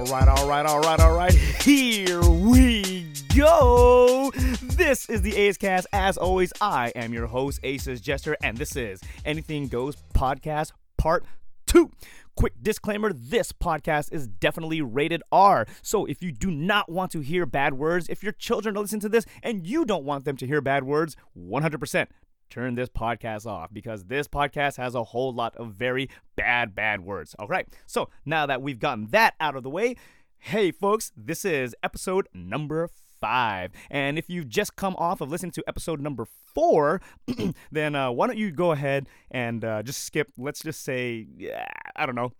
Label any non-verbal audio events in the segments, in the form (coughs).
All right, all right, all right, all right. (laughs) Here we go. This is the Ace Cast. As always, I am your host, AcesJester, and this is Anything Goes Podcast Part 2. Quick disclaimer this podcast is definitely rated R. So if you do not want to hear bad words, if your children listen to this and you don't want them to hear bad words, 100% turn this podcast off because this podcast has a whole lot of very bad, bad words. All right. So now that we've gotten that out of the way, hey, folks, this is episode number five. And if you've just come off of listening to episode number four, (clears throat) then uh, why don't you go ahead and uh, just skip, let's just say, yeah, I don't know,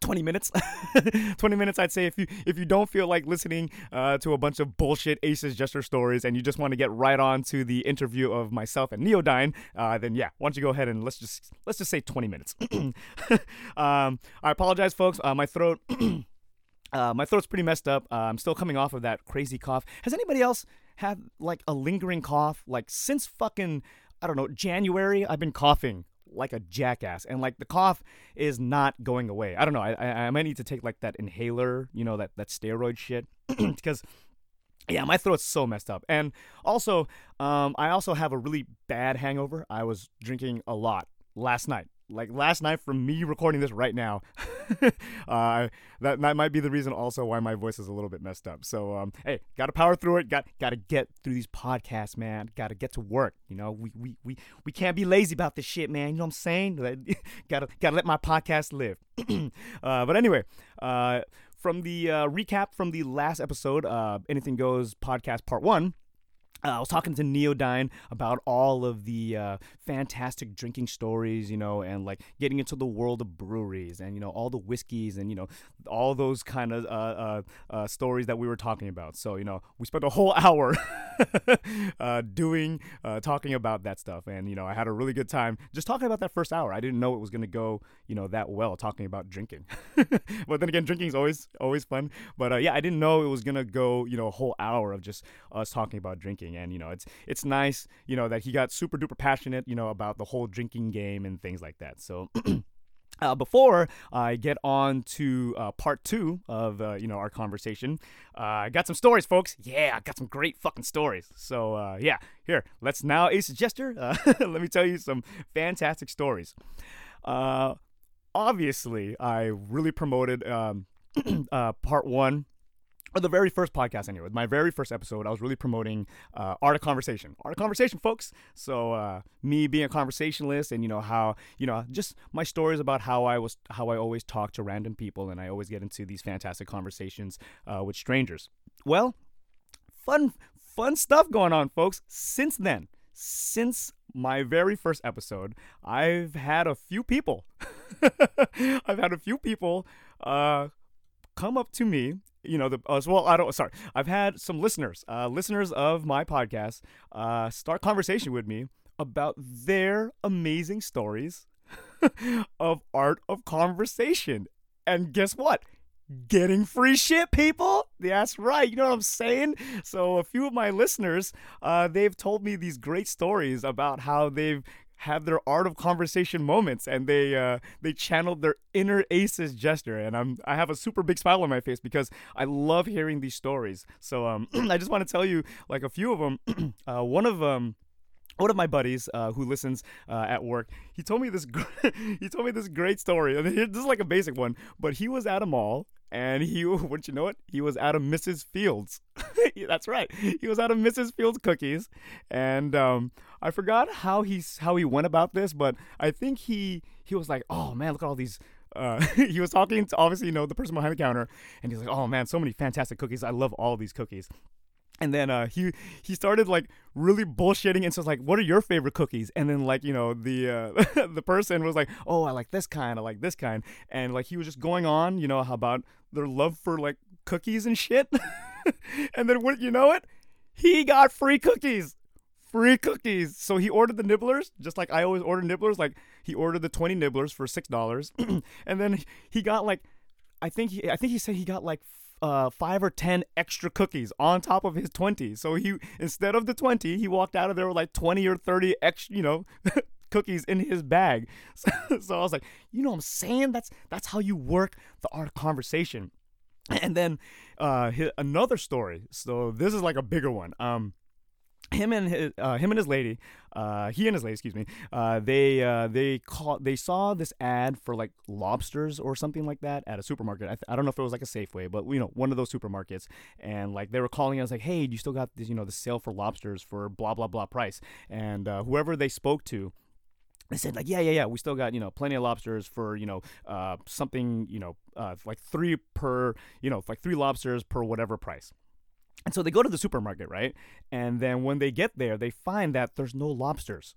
20 minutes (laughs) 20 minutes i'd say if you if you don't feel like listening uh, to a bunch of bullshit aces jester stories and you just want to get right on to the interview of myself and neodyne uh, then yeah why don't you go ahead and let's just let's just say 20 minutes (clears throat) um, i apologize folks uh, my throat (clears throat) Uh, my throat's pretty messed up. Uh, I'm still coming off of that crazy cough. Has anybody else had like a lingering cough? Like since fucking I don't know January, I've been coughing like a jackass, and like the cough is not going away. I don't know. I I, I might need to take like that inhaler, you know, that that steroid shit, (clears throat) because yeah, my throat's so messed up. And also, um, I also have a really bad hangover. I was drinking a lot last night. Like last night, from me recording this right now, (laughs) uh, that that might be the reason also why my voice is a little bit messed up. So, um, hey, gotta power through it. Got gotta get through these podcasts, man. Gotta get to work. You know, we we we, we can't be lazy about this shit, man. You know what I'm saying? (laughs) gotta gotta let my podcast live. (clears throat) uh, but anyway, uh, from the uh, recap from the last episode, uh, Anything Goes podcast part one. Uh, I was talking to Neodyne about all of the uh, fantastic drinking stories, you know, and like getting into the world of breweries and, you know, all the whiskeys and, you know, all those kind of uh, uh, uh, stories that we were talking about. So, you know, we spent a whole (laughs) hour uh, doing, talking about that stuff. And, you know, I had a really good time just talking about that first hour. I didn't know it was going to go, you know, that well talking about drinking. (laughs) but then again, drinking is always, always fun. But yeah, I didn't know it was going to go, you know, a whole hour of just us talking about drinking and you know it's it's nice you know that he got super duper passionate you know about the whole drinking game and things like that so (clears throat) Uh, before I get on to uh, part two of uh, you know our conversation, uh, I got some stories, folks. Yeah, I got some great fucking stories. So uh, yeah, here let's now a Jester. (laughs) Uh, let me tell you some fantastic stories. obviously, I really promoted um, (clears throat) part one or the very first podcast anyway my very first episode i was really promoting uh, art of conversation. Art of conversation folks. So uh, me being a conversationalist and you know how you know just my stories about how i was how i always talk to random people and i always get into these fantastic conversations uh, with strangers. Well fun fun stuff going on folks. Since then since my very first episode i've had a few people. (laughs) I've had a few people uh, come up to me you know the uh, well i don't sorry i've had some listeners uh, listeners of my podcast uh, start conversation with me about their amazing stories (laughs) of art of conversation. And guess what? Getting free shit people! That's right you know what i'm saying? So a few of my listeners uh, they've told me these great stories about how they've have their art of conversation moments and they uh, they channeled their inner aces jester and I'm I have a super big smile on my face because I love hearing these stories. So um, (clears throat) I just want to tell you like a few of them. (clears throat) uh, one of them. One of my buddies uh, who listens uh, at work, he told me this. Gr- (laughs) he told me this great story, and (laughs) this is like a basic one. But he was at a mall, and he, (laughs) wouldn't you know it? He was out of Mrs. Fields. (laughs) That's right. He was out of Mrs. Fields cookies, and um, I forgot how he how he went about this, but I think he he was like, "Oh man, look at all these." Uh, (laughs) he was talking to obviously you know the person behind the counter, and he's like, "Oh man, so many fantastic cookies! I love all these cookies." And then uh, he he started like really bullshitting and so like, "What are your favorite cookies?" And then like you know the uh, (laughs) the person was like, "Oh, I like this kind. I like this kind." And like he was just going on, you know, how about their love for like cookies and shit. (laughs) and then what you know it, he got free cookies, free cookies. So he ordered the nibblers, just like I always order nibblers. Like he ordered the twenty nibblers for six dollars, (clears throat) and then he got like, I think he I think he said he got like uh, five or ten extra cookies on top of his 20. So he instead of the 20, he walked out of there with like 20 or 30 extra, you know, (laughs) cookies in his bag. (laughs) So, so, I was like, you know what I'm saying? That's that's how you work the art of conversation. (laughs) And then uh, hi- another story. So this is like a bigger one. Um, him and his uh, him and his lady, uh, he and his lady, excuse me, uh, they uh, they caught they saw this ad for like lobsters or something like that at a supermarket. I, th- I don't know if it was like a Safeway, but you know one of those supermarkets, and like they were calling us like, hey, do you still got this, you know, the sale for lobsters for blah blah blah price, and uh, whoever they spoke to they said like yeah yeah yeah we still got you know plenty of lobsters for you know uh, something you know like three per you know like three lobsters per whatever price and so they go to the supermarket right? And then when they get there they find that there's no lobsters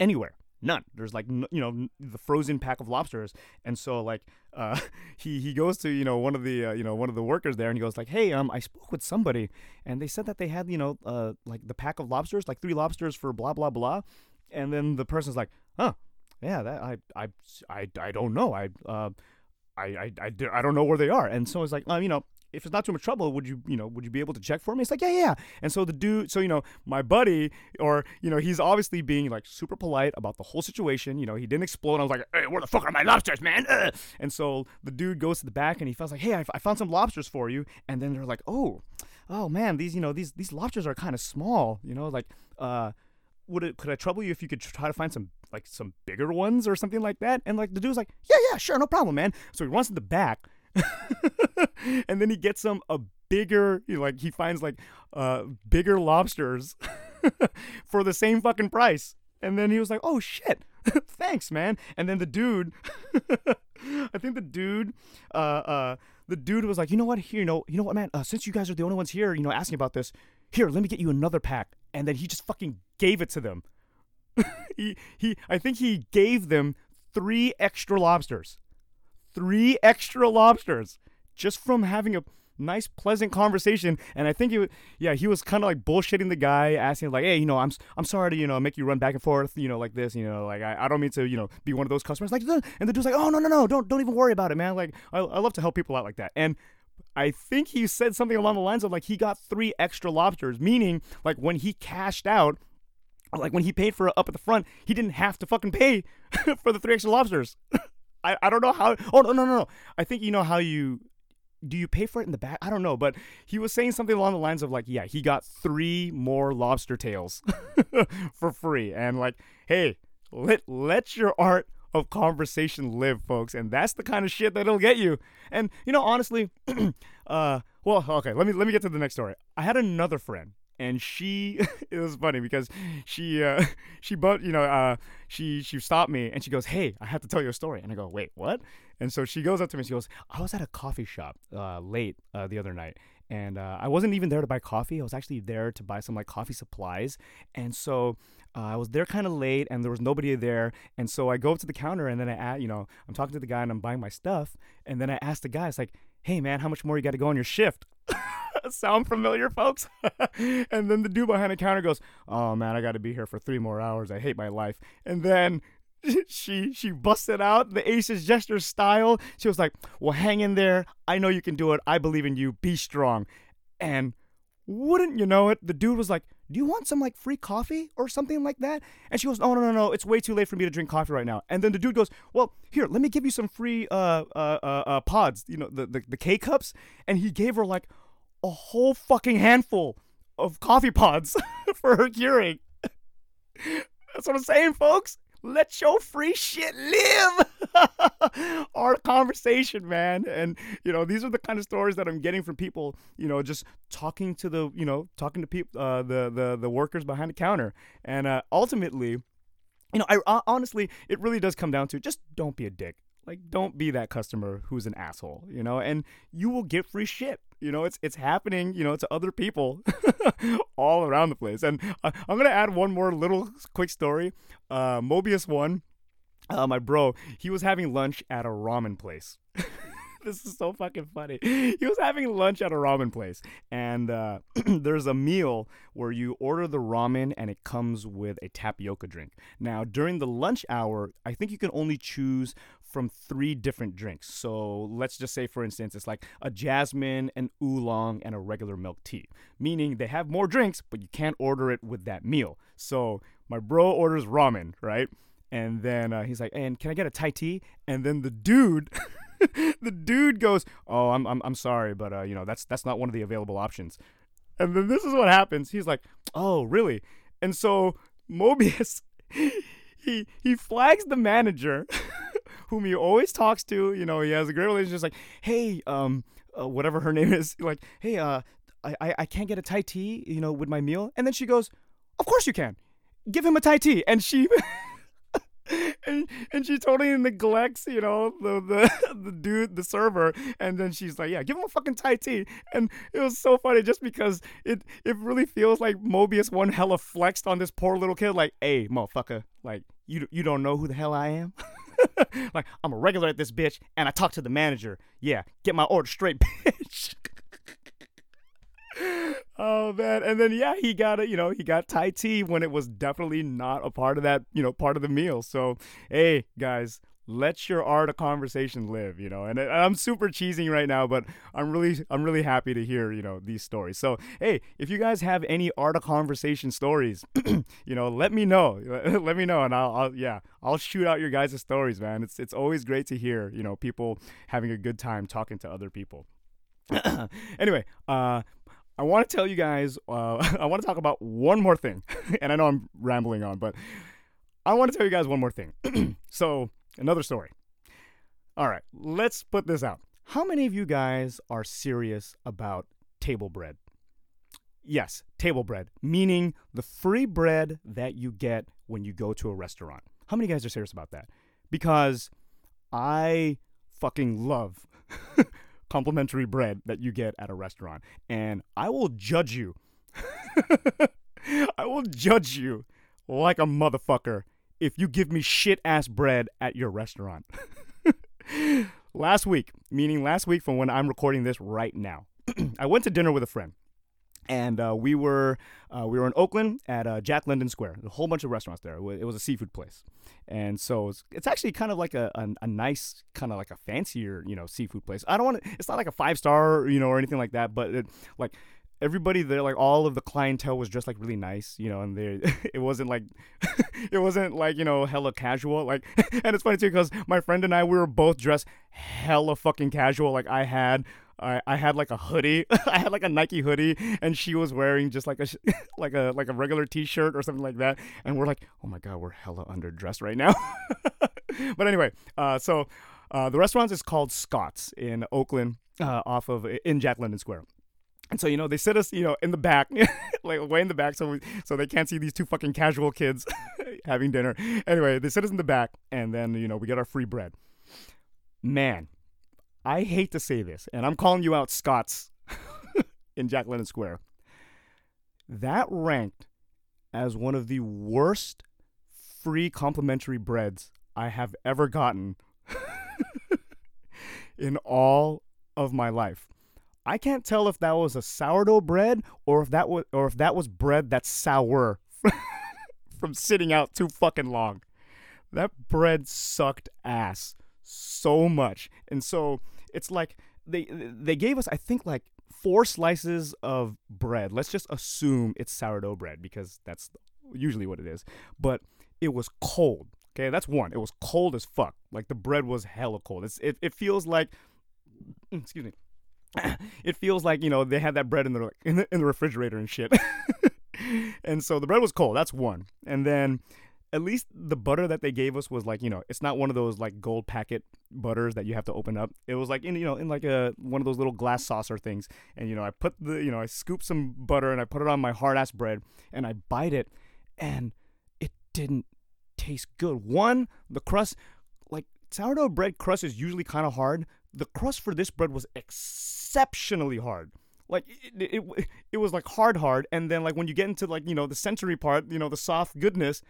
anywhere. None. There's like you know the frozen pack of lobsters. And so like uh, (laughs) he he goes to you know one of the uh, you know one of the workers there and he goes like hey um i spoke with somebody and they said that they had you know uh like the pack of lobsters like three lobsters for blah blah blah. And then the person's like, "Huh, yeah, that I I I, I don't know. I uh, I I I, I don't know where they are." And so it's like, um, you know, if it's not too much trouble, would you you know would you be able to check for me? It's like, yeah, yeah. yeah." And so the dude, so you know, my buddy, or you know, he's obviously being like super polite about the whole situation. You know, he didn't explode. I was like, "Hey, where the fuck are my lobsters, man?" Ugh. And so the dude goes to the back and he feels like, "Hey, I, I found some lobsters for you." And then they're like, "Oh." Oh man, these you know these these lobsters are kind of small, you know, like uh would it could I trouble you if you could try to find some like some bigger ones or something like that? And like the dude's like, yeah, yeah, sure, no problem, man. So he runs to the back, (laughs) and then he gets some a bigger, you know, like he finds like uh bigger lobsters (laughs) for the same fucking price. And then he was like, oh shit, (laughs) thanks, man. And then the dude, I think the dude, uh, uh, the dude was like, you know what, here, you know, you know what, man, uh, since you guys are the only ones here, you know, asking about this, here, let me get you another pack. And then he just fucking gave it to them. he, he, I think he gave them three extra lobsters. Three extra lobsters just from having a nice, pleasant conversation. And I think he, wa- yeah, he was kind of like bullshitting the guy, asking like, hey, you know, I'm, I'm sorry to, you know, make you run back and forth, you know, like this, you know, like I, I don't mean to, you know, be one of those customers. Like, and the dude's like, oh no, no, no, don't, don't even worry about it, man. Like, I, I love to help people out like that. And I think he said something along the lines of like he got three extra lobsters, meaning like when he cashed out, like when he paid for it up at the front, he didn't have to fucking pay (laughs) for the three extra lobsters. (laughs) I, I don't know how. Oh no no no no! I think you know how you do. You pay for it in the back. I don't know, but he was saying something along the lines of like, yeah, he got three more lobster tails (laughs) for free, and like, hey, let let your art of conversation live, folks, and that's the kind of shit that'll get you. And you know, honestly, (clears throat) uh, well, okay, let me let me get to the next story. I had another friend and she (laughs) it was funny because she uh (laughs) she but you know uh she she stopped me and she goes hey i have to tell you a story and i go wait what and so she goes up to me and she goes i was at a coffee shop uh late uh, the other night and uh, i wasn't even there to buy coffee i was actually there to buy some like coffee supplies and so uh, I was there kind of late and there was nobody there. And so I go up to the counter and then I, a- you know, I'm talking to the guy and I'm buying my stuff. And then I ask the guy, it's like, hey man, how much more you got to go on your shift? (laughs) Sound familiar, folks? (laughs) and then the dude behind the counter goes, "Oh man, I got to be here for three more hours. I hate my life." And then (laughs) she she busted out the AcesJester style. She was like, "Well, hang in there. I know you can do it. I believe in you. Be strong." And wouldn't you know it, the dude was like, "Do you want some like free coffee or something like that?" And she goes, "Oh no no no, it's way too late for me to drink coffee right now." And then the dude goes, "Well, here, let me give you some free uh uh uh, uh pods, you know, the, the the K cups." And he gave her like a whole fucking handful of coffee pods (laughs) for her curing. (laughs) That's what I'm saying, folks. Let your free shit live. (laughs) Our conversation, man. And, you know, these are the kind of stories that I'm getting from people, you know, just talking to the, you know, talking to people, uh, the, the, the workers behind the counter. And uh, ultimately, you know, I uh, honestly, it really does come down to just don't be a dick. Like, don't be that customer who's an asshole, you know, and you will get free shit. You know, it's it's happening, you know, to other people (laughs) all around the place. And uh, I'm gonna add one more little quick story. Uh, Mobius one, uh, my bro, he was having lunch at a ramen place. (laughs) this is so fucking funny. He was having lunch at a ramen place, and uh, (clears throat) there's a meal where you order the ramen and it comes with a tapioca drink. Now, during the lunch hour, I think you can only choose from three different drinks. So let's just say, for instance, it's like a jasmine, an oolong, and a regular milk tea, meaning they have more drinks, but you can't order it with that meal. So my bro orders ramen, right? And then uh, he's like, and can I get a Thai tea? And then the dude (laughs) the dude goes, "Oh, I'm I'm I'm sorry, but uh, you know that's that's not one of the available options." And then this is what happens. He's like, "Oh, really?" And so Mobius, (laughs) he he flags the manager, (laughs) whom he always talks to. You know, he has a great relationship. Just like, hey, um, uh, whatever her name is, like, hey, uh, I, I I can't get a Thai tea, you know, with my meal. And then she goes, "Of course you can. Give him a Thai tea." And she. (laughs) and, and she totally neglects, you know, the, the (laughs) the dude, the server, and then she's like, "Yeah, give him a fucking Thai tea." And it was so funny just because it it really feels like Mobius one hella flexed on this poor little kid, like, "Hey, motherfucker, like you you don't know who the hell I am." (laughs) like I'm a regular at this bitch, and I talk to the manager. Yeah, get my order straight, bitch. Oh man. And then yeah he got it you know he got thai tea when it was definitely not a part of that you know part of the meal. So hey guys let your art of conversation live you know? And i'm super cheesing right now but i'm really i'm really happy to hear you know these stories. So hey if you guys have any art of conversation stories (clears throat) you know let me know. (laughs) Let me know and I'll, I'll yeah i'll shoot out your guys' stories man. It's it's always great to hear you know people having a good time talking to other people. (clears throat) Anyway uh I want to tell you guys, uh, (laughs) I want to talk about one more thing. (laughs) and I know I'm rambling on, but I want to tell you guys one more thing. (clears throat) so, another story. All right, let's put this out. How many of you guys are serious about table bread? Yes, table bread, meaning the free bread that you get when you go to a restaurant. How many guys are serious about that? Because I fucking love (laughs) complimentary bread that you get at a restaurant. And I will judge you. (laughs) I will judge you like a motherfucker if you give me shit ass bread at your restaurant. (laughs) last week, meaning last week from when I'm recording this right now, (clears throat) I went to dinner with a friend and uh, we were uh, we were in Oakland at uh, Jack London Square. A whole bunch of restaurants there. It was a seafood place, and so it's, it's actually kind of like a, a, a nice kind of like a fancier you know seafood place. I don't want to. It's not like a five star you know or anything like that, but it, like everybody there like all of the clientele was just like really nice you know and they (laughs) it wasn't like (laughs) it wasn't like you know hella casual like (laughs) and it's funny too because my friend and i we were both dressed hella fucking casual like i had I, I had like a hoodie. (laughs) I had like a Nike hoodie, and she was wearing just like a (laughs) like a like a regular T-shirt or something like that. And we're like, oh my god, we're hella underdressed right now. (laughs) but anyway, uh, so uh, the restaurant is called Scott's in Oakland, uh, off of in Jack London Square. And so you know they sit us you know in the back, like way in the back, so we, so they can't see these two fucking casual kids having dinner. Anyway, they sit us in the back, and then you know we get our free bread. Man, I hate to say this, and I'm calling you out, Scott's (laughs) in Jack London Square. That ranked as one of the worst free complimentary breads I have ever gotten (laughs) in all of my life. I can't tell if that was a sourdough bread or if that was or if that was bread that's sour (laughs) from sitting out too fucking long. That bread sucked ass so much. And so it's like they they gave us I think like four slices of bread. Let's just assume it's sourdough bread because that's usually what it is. But it was cold. Okay, that's one. It was cold as fuck. Like the bread was hella cold. It's it, it feels like (clears throat) excuse me. (clears throat) it feels like, you know, they had that bread in the in the, in the refrigerator and shit. (laughs) and so the bread was cold. That's one. And then at least the butter that they gave us was like you know it's not one of those like gold packet butters that you have to open up. It was like in you know in like a one of those little glass saucer things. And you know i put the you know i scooped some butter and i put it on my hard ass bread and i bite it and it didn't taste good. One the crust like sourdough bread crust is usually kind of hard. The crust for this bread was exceptionally hard. Like it, it, it was like hard hard. And then like when you get into like you know the sensory part you know the soft goodness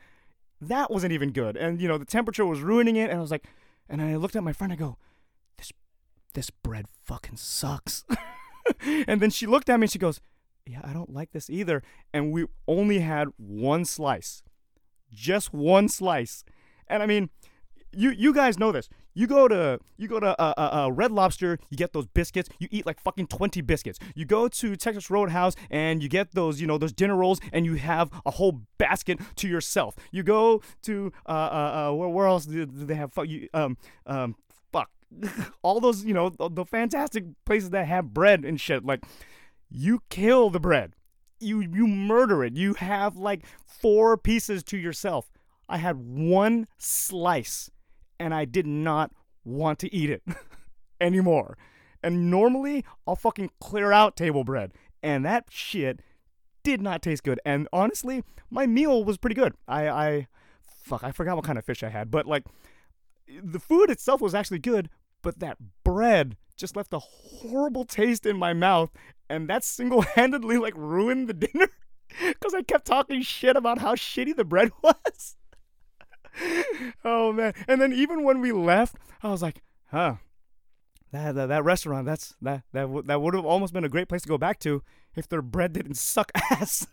that wasn't even good. And you know, the temperature was ruining it. And I was like, and I looked at my friend. I go, this this bread fucking sucks. (laughs) and then she looked at me and she goes, yeah, I don't like this either. And we only had one slice, just one slice. And I mean, you you guys know this. You go to you go to a, a, a, Red Lobster, you get those biscuits. You eat like fucking twenty biscuits. You go to Texas Roadhouse and you get those you know those dinner rolls, and you have a whole basket to yourself. You go to uh, uh, uh where, where else do, do they have? Fuck you, um um fuck (laughs) all those, you know, the, the fantastic places that have bread and shit. Like, you kill the bread, you you murder it. You have like four pieces to yourself. I had one slice, and I did not want to eat it (laughs) anymore. And normally, I'll fucking clear out table bread, and that shit did not taste good. And honestly, my meal was pretty good. I, I, fuck, I forgot what kind of fish I had, but like, the food itself was actually good, but that bread just left a horrible taste in my mouth, and that single-handedly like ruined the dinner (laughs) because I kept talking shit about how shitty the bread (laughs) was. (laughs) oh man! And then even when we left, I was like, huh. That, that, that restaurant that's that that w- that would have almost been a great place to go back to if their bread didn't suck (laughs) ass.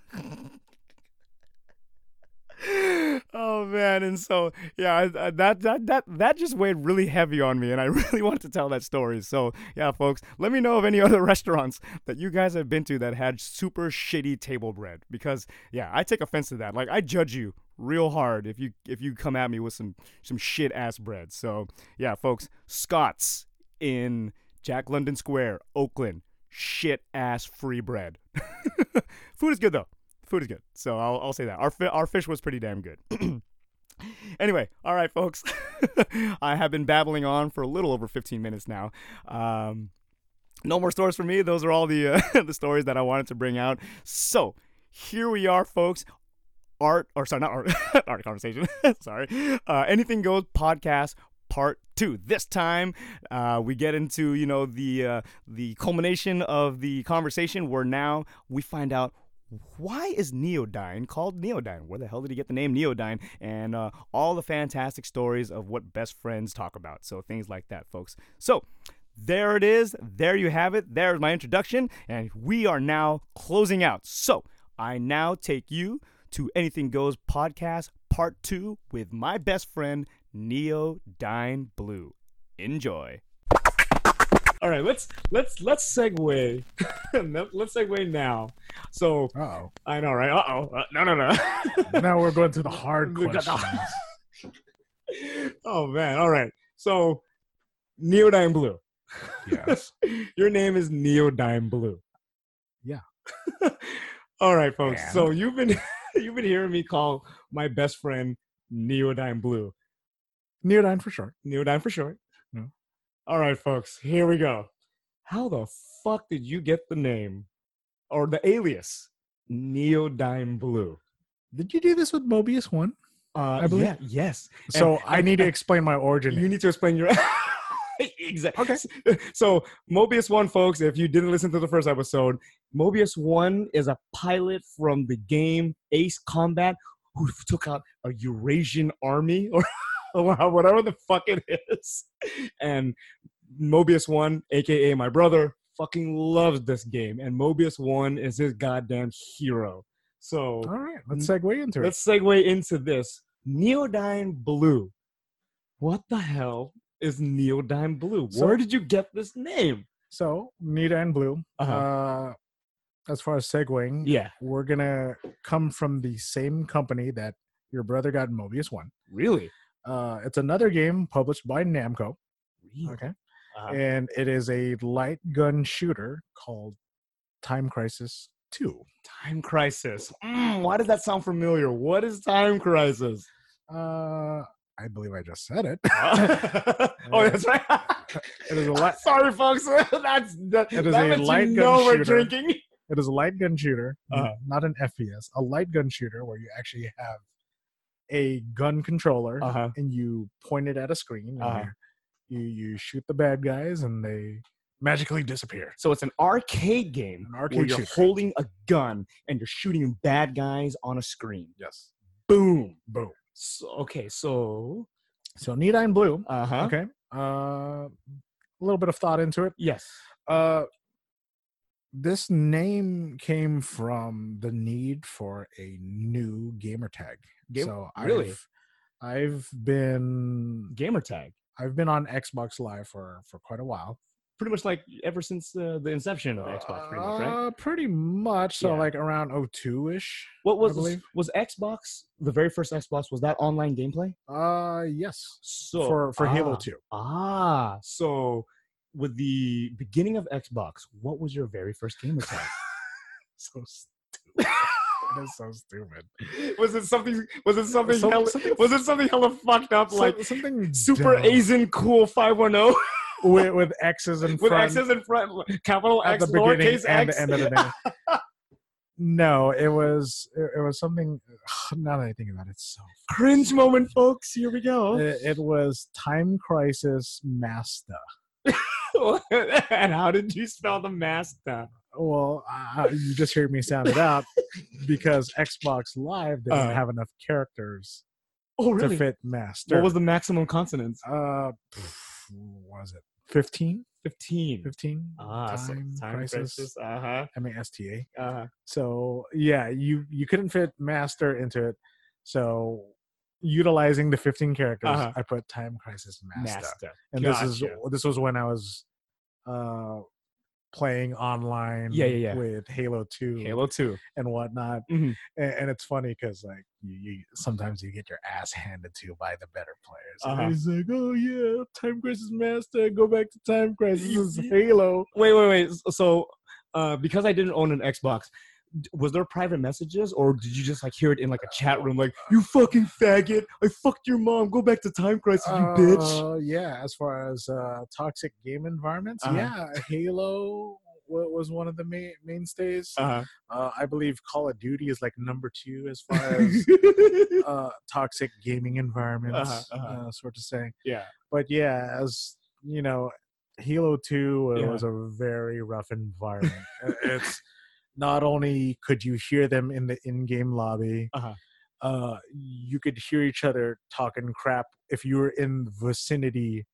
oh man and so yeah that that that that just weighed really heavy on me and i (laughs) really wanted to tell that story so yeah folks let me know of any other restaurants that you guys have been to that had super shitty table bread because yeah i take offense to that like i judge you real hard if you if you come at me with some some shit ass bread so yeah folks scott's in jack london square oakland shit ass free bread (laughs) food is good though food is good. So I'll, I'll say that. Our, fi- our fish was pretty damn good. (clears throat) anyway, all right, folks. (laughs) I have been babbling on for a little over 15 minutes now. Um, no more stories for me. Those are all the uh, (laughs) the stories that I wanted to bring out. So here we are, folks. Art, or sorry, not art, (laughs) art conversation. (laughs) sorry. Uh, Anything Goes podcast part two. This time, uh, we get into you know the uh, the culmination of the conversation, where now we find out why is Neodyne called Neodyne? Where the hell did he get the name Neodyne? And uh, all the fantastic stories of what best friends talk about. So things like that, folks. So there it is. There you have it. There's my introduction. And we are now closing out. So I now take you to Anything Goes podcast part two with my best friend, Neo Neodyne Blue. Enjoy. All right, let's let's let's segue. (laughs) let's segue now. So oh, I know, right? Uh oh. Uh, no, no, no. (laughs) now we're going to the (laughs) hard We got the- questions. oh man. All right. So Neodyne Blue. yes. Your name is Neodyne Blue. Yeah. All right, folks. And? So you've been (laughs) you've been hearing me call my best friend Neodyne Blue. Neodyne for short. Neodyne for short. All right, folks. Here we go. How the fuck did you get the name or the alias Neodyne Blue? Did you do this with Mobius one? Uh, I believe- yeah, yes. So And- I and- need to (laughs) explain my origin. You need to explain your (laughs) exactly. Okay. So Mobius One, folks, if you didn't listen to the first episode, Mobius One is a pilot from the game Ace Combat who took out a Eurasian army or (laughs) whatever the fuck it is. And Mobius One, aka my brother, fucking loves this game, and Mobius One is his goddamn hero. So All right, let's segue into it. Let's segue into this. Neodyne Blue. What the hell is Neodyne Blue? So- Where did you get this name? So Neodyne Blue. Uh-huh. Uh, as far as segueing, Yeah. we're gonna come from the same company that your brother got Mobius one. Really? Uh, it's another game published by Namco. Okay. Uh-huh. and it is a light gun shooter called Time Crisis 2. Time Crisis. Mm, why does that sound familiar? What is Time Crisis? Uh, I believe I just said it. (laughs) (laughs) oh, that's right. (laughs) It is a light. Sorry, folks. That's that. It is that a you light gun know we're shooter. drinking. It is a light gun shooter, Uh-huh. not an FPS. A light gun shooter where you actually have a gun controller Uh-huh. and you point it at a screen. And Uh-huh. you, you you shoot the bad guys and they magically disappear. So it's an arcade game An where arcade you're shooter. holding a gun and you're shooting bad guys on a screen. Yes. Boom. Boom. So, okay, so So Neodyne Blue. uh huh. Okay. Uh, a little bit of thought into it. Yes. Uh, this name came from the need for a new gamer tag. Game- so really? I've, I've been Gamer tag. I've been on Xbox Live for for quite a while. Pretty much like ever since uh, the inception of Xbox, pretty much, right? Uh, pretty much. So Yeah. like around 02 ish. What was was Xbox the very first Xbox? Was that online gameplay? Uh, yes. So for for Halo ah, 2. Ah, so with the beginning of Xbox, what was your very first gamer tag? (laughs) So stupid. is so stupid. was it something? Was it something? Some- hella, something- was it something hella fucked up, like something super dumb. Asian cool five one zero (laughs) with, with X's in front. with X's in front, capital at X, the beginning lowercase and X. the end of the name. (laughs) no, it was it, was something. Now that I think about it, so Cringe moment, folks. Here we go. It, it was Time Crisis Master. (laughs) and how did you spell the master? Well, uh, you just heard me sound it out (laughs) because Xbox Live didn't Uh. have enough characters Oh, really? to fit Master. What was the maximum consonants? uh, pff, was it 15? Fifteen. 15? Ah, so Time, time Crisis. crisis. Uh huh. M A S T A. Uh huh. So yeah, you you couldn't fit Master into it. So utilizing the 15 characters, Uh-huh. I put Time Crisis Master. Master. and this is this was when I was uh playing online Yeah, yeah, yeah. with Halo 2 Halo Two. and whatnot. Mhm. And, and it's funny because like you, you sometimes you get your ass handed to you by the better players. And Uh-huh. He's like, oh yeah, Time Crisis Master, go back to Time Crisis. You- This is you- Halo. Wait, wait, wait. So, uh, because I didn't own an Xbox, was there private messages, or did you just like hear it in like a chat room, like "You fucking faggot! I fucked your mom. Go back to Time Crisis, you bitch." Uh, yeah, as far as uh, toxic game environments, Uh-huh. yeah, Halo was one of the main mainstays. Uh-huh. Uh, I believe Call of Duty is like number two as far (laughs) as uh, toxic gaming environments, Uh-huh, uh-huh. uh, sort of saying. yeah. But yeah, as you know, Halo Two uh, Yeah. was a very rough environment. Uh, it's not only could you hear them in the in-game lobby, Uh-huh. uh, you could hear each other talking crap if you were in the vicinity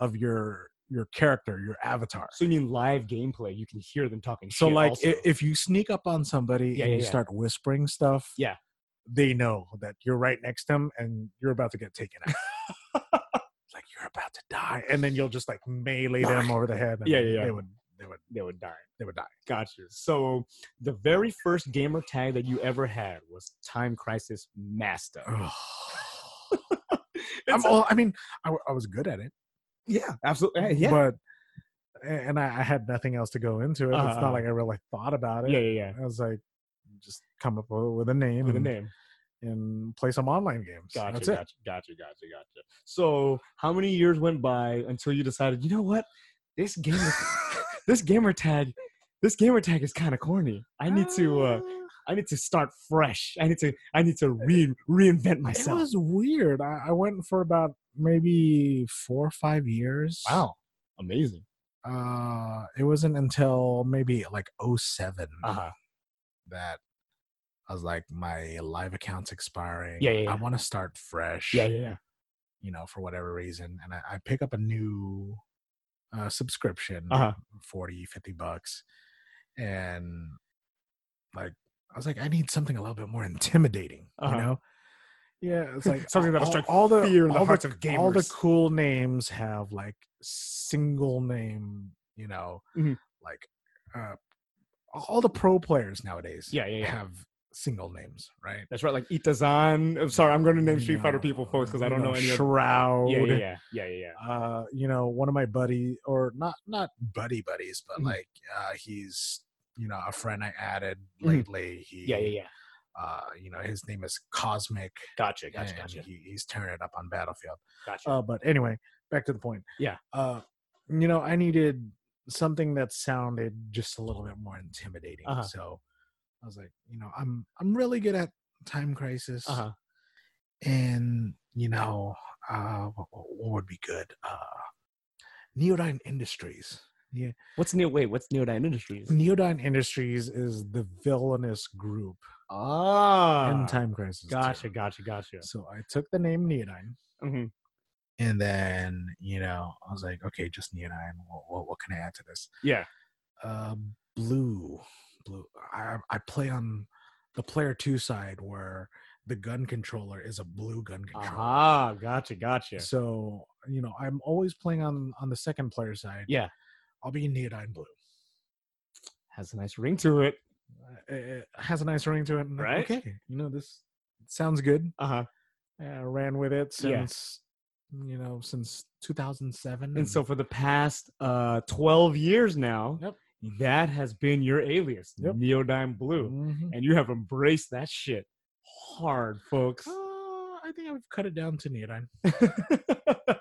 of your your character, your avatar. So you mean live gameplay? You can hear them talking. So like also. if you sneak up on somebody Yeah, and yeah, you yeah. start whispering stuff, Yeah. they know that you're right next to them and you're about to get taken out. (laughs) like you're about to die, and then you'll just like melee them over the head. Yeah, yeah. They would, they would, they would die. they would die. Gotcha. So the very first gamer tag that you ever had was Time Crisis Master. (laughs) I'm, It's a- well, I mean, I, w- I was good at it, yeah, absolutely. Yeah. but and I, I had nothing else to go into it. It's Uh-huh. not like I really thought about it. yeah, yeah, yeah. I was like, just come up with, a name With a and, name. and play some online games. Gotcha, That's it. gotcha, gotcha, gotcha, gotcha. So, how many years went by until you decided, you know what, this gamer, this gamer tag, this gamer tag is kind of corny. I need to, uh, I need to start fresh. I need to, I need to re- reinvent myself. It was weird. I, I went for about maybe four or five years. wow, amazing. Uh, it wasn't until maybe like 07 Uh huh. that I was like, my live account's expiring. Yeah, yeah, yeah. I want to start fresh. Yeah, yeah, yeah. You know, for whatever reason. And I, I pick up a new uh, subscription, Uh-huh. 40, 50 bucks. And like, I was like, I need something a little bit more intimidating, Uh-huh. you know? Yeah, it's like Something that'll all, strike all the fear in the all hearts of all the cool names have like single name, you know, Mhm. like uh, all the pro players nowadays Yeah, yeah, yeah. have single names, right? That's right, like Itazan. I'm sorry, I'm going to name Street You Fighter people, folks, because I don't you know, any Shroud. Yeah, yeah, yeah, yeah, yeah, yeah. Uh, you know, one of my buddy or not not buddy buddies, but Mhm. like uh he's you know a friend I added Mhm. lately. He Yeah, yeah, yeah. uh you know his name is Cosmic. Gotcha, gotcha, and gotcha, He, he's tearing it up on Battlefield. gotcha. Uh, but anyway, back to the point. Yeah. Uh, you know, I needed something that sounded just a little bit more intimidating. Uh-huh. So I was like, you know, I'm I'm really good at Time Crisis, Uh huh. and you know, uh, what, what would be good? Uh, Neodyne Industries. Yeah, What's Neo? Wait, what's Neodyne Industries? Neodyne Industries is the villainous group Ah, in Time Crisis. 2. Gotcha, gotcha, gotcha. So I took the name Neodyne. hmm And then, you know, I was like, okay, just Neodyne. What, what, what can I add to this? Yeah. Uh, blue, blue. I I play on the player two side where the gun controller is a blue gun controller. Ah, gotcha, gotcha. So you know, I'm always playing on on the second player side. Yeah. I'll be neodyne blue. Has a nice ring to it. Uh, It has a nice ring to it. and like, Right? Okay, you know this sounds good. Uh huh. I ran with it Yeah. since you know since 2007. And so for the past uh 12 years now, Yep. That has been your alias, Yep. Neodyne Blue. Mhm. And you have embraced that shit hard, folks. Uh, I think I've cut it down to neodyne. (laughs)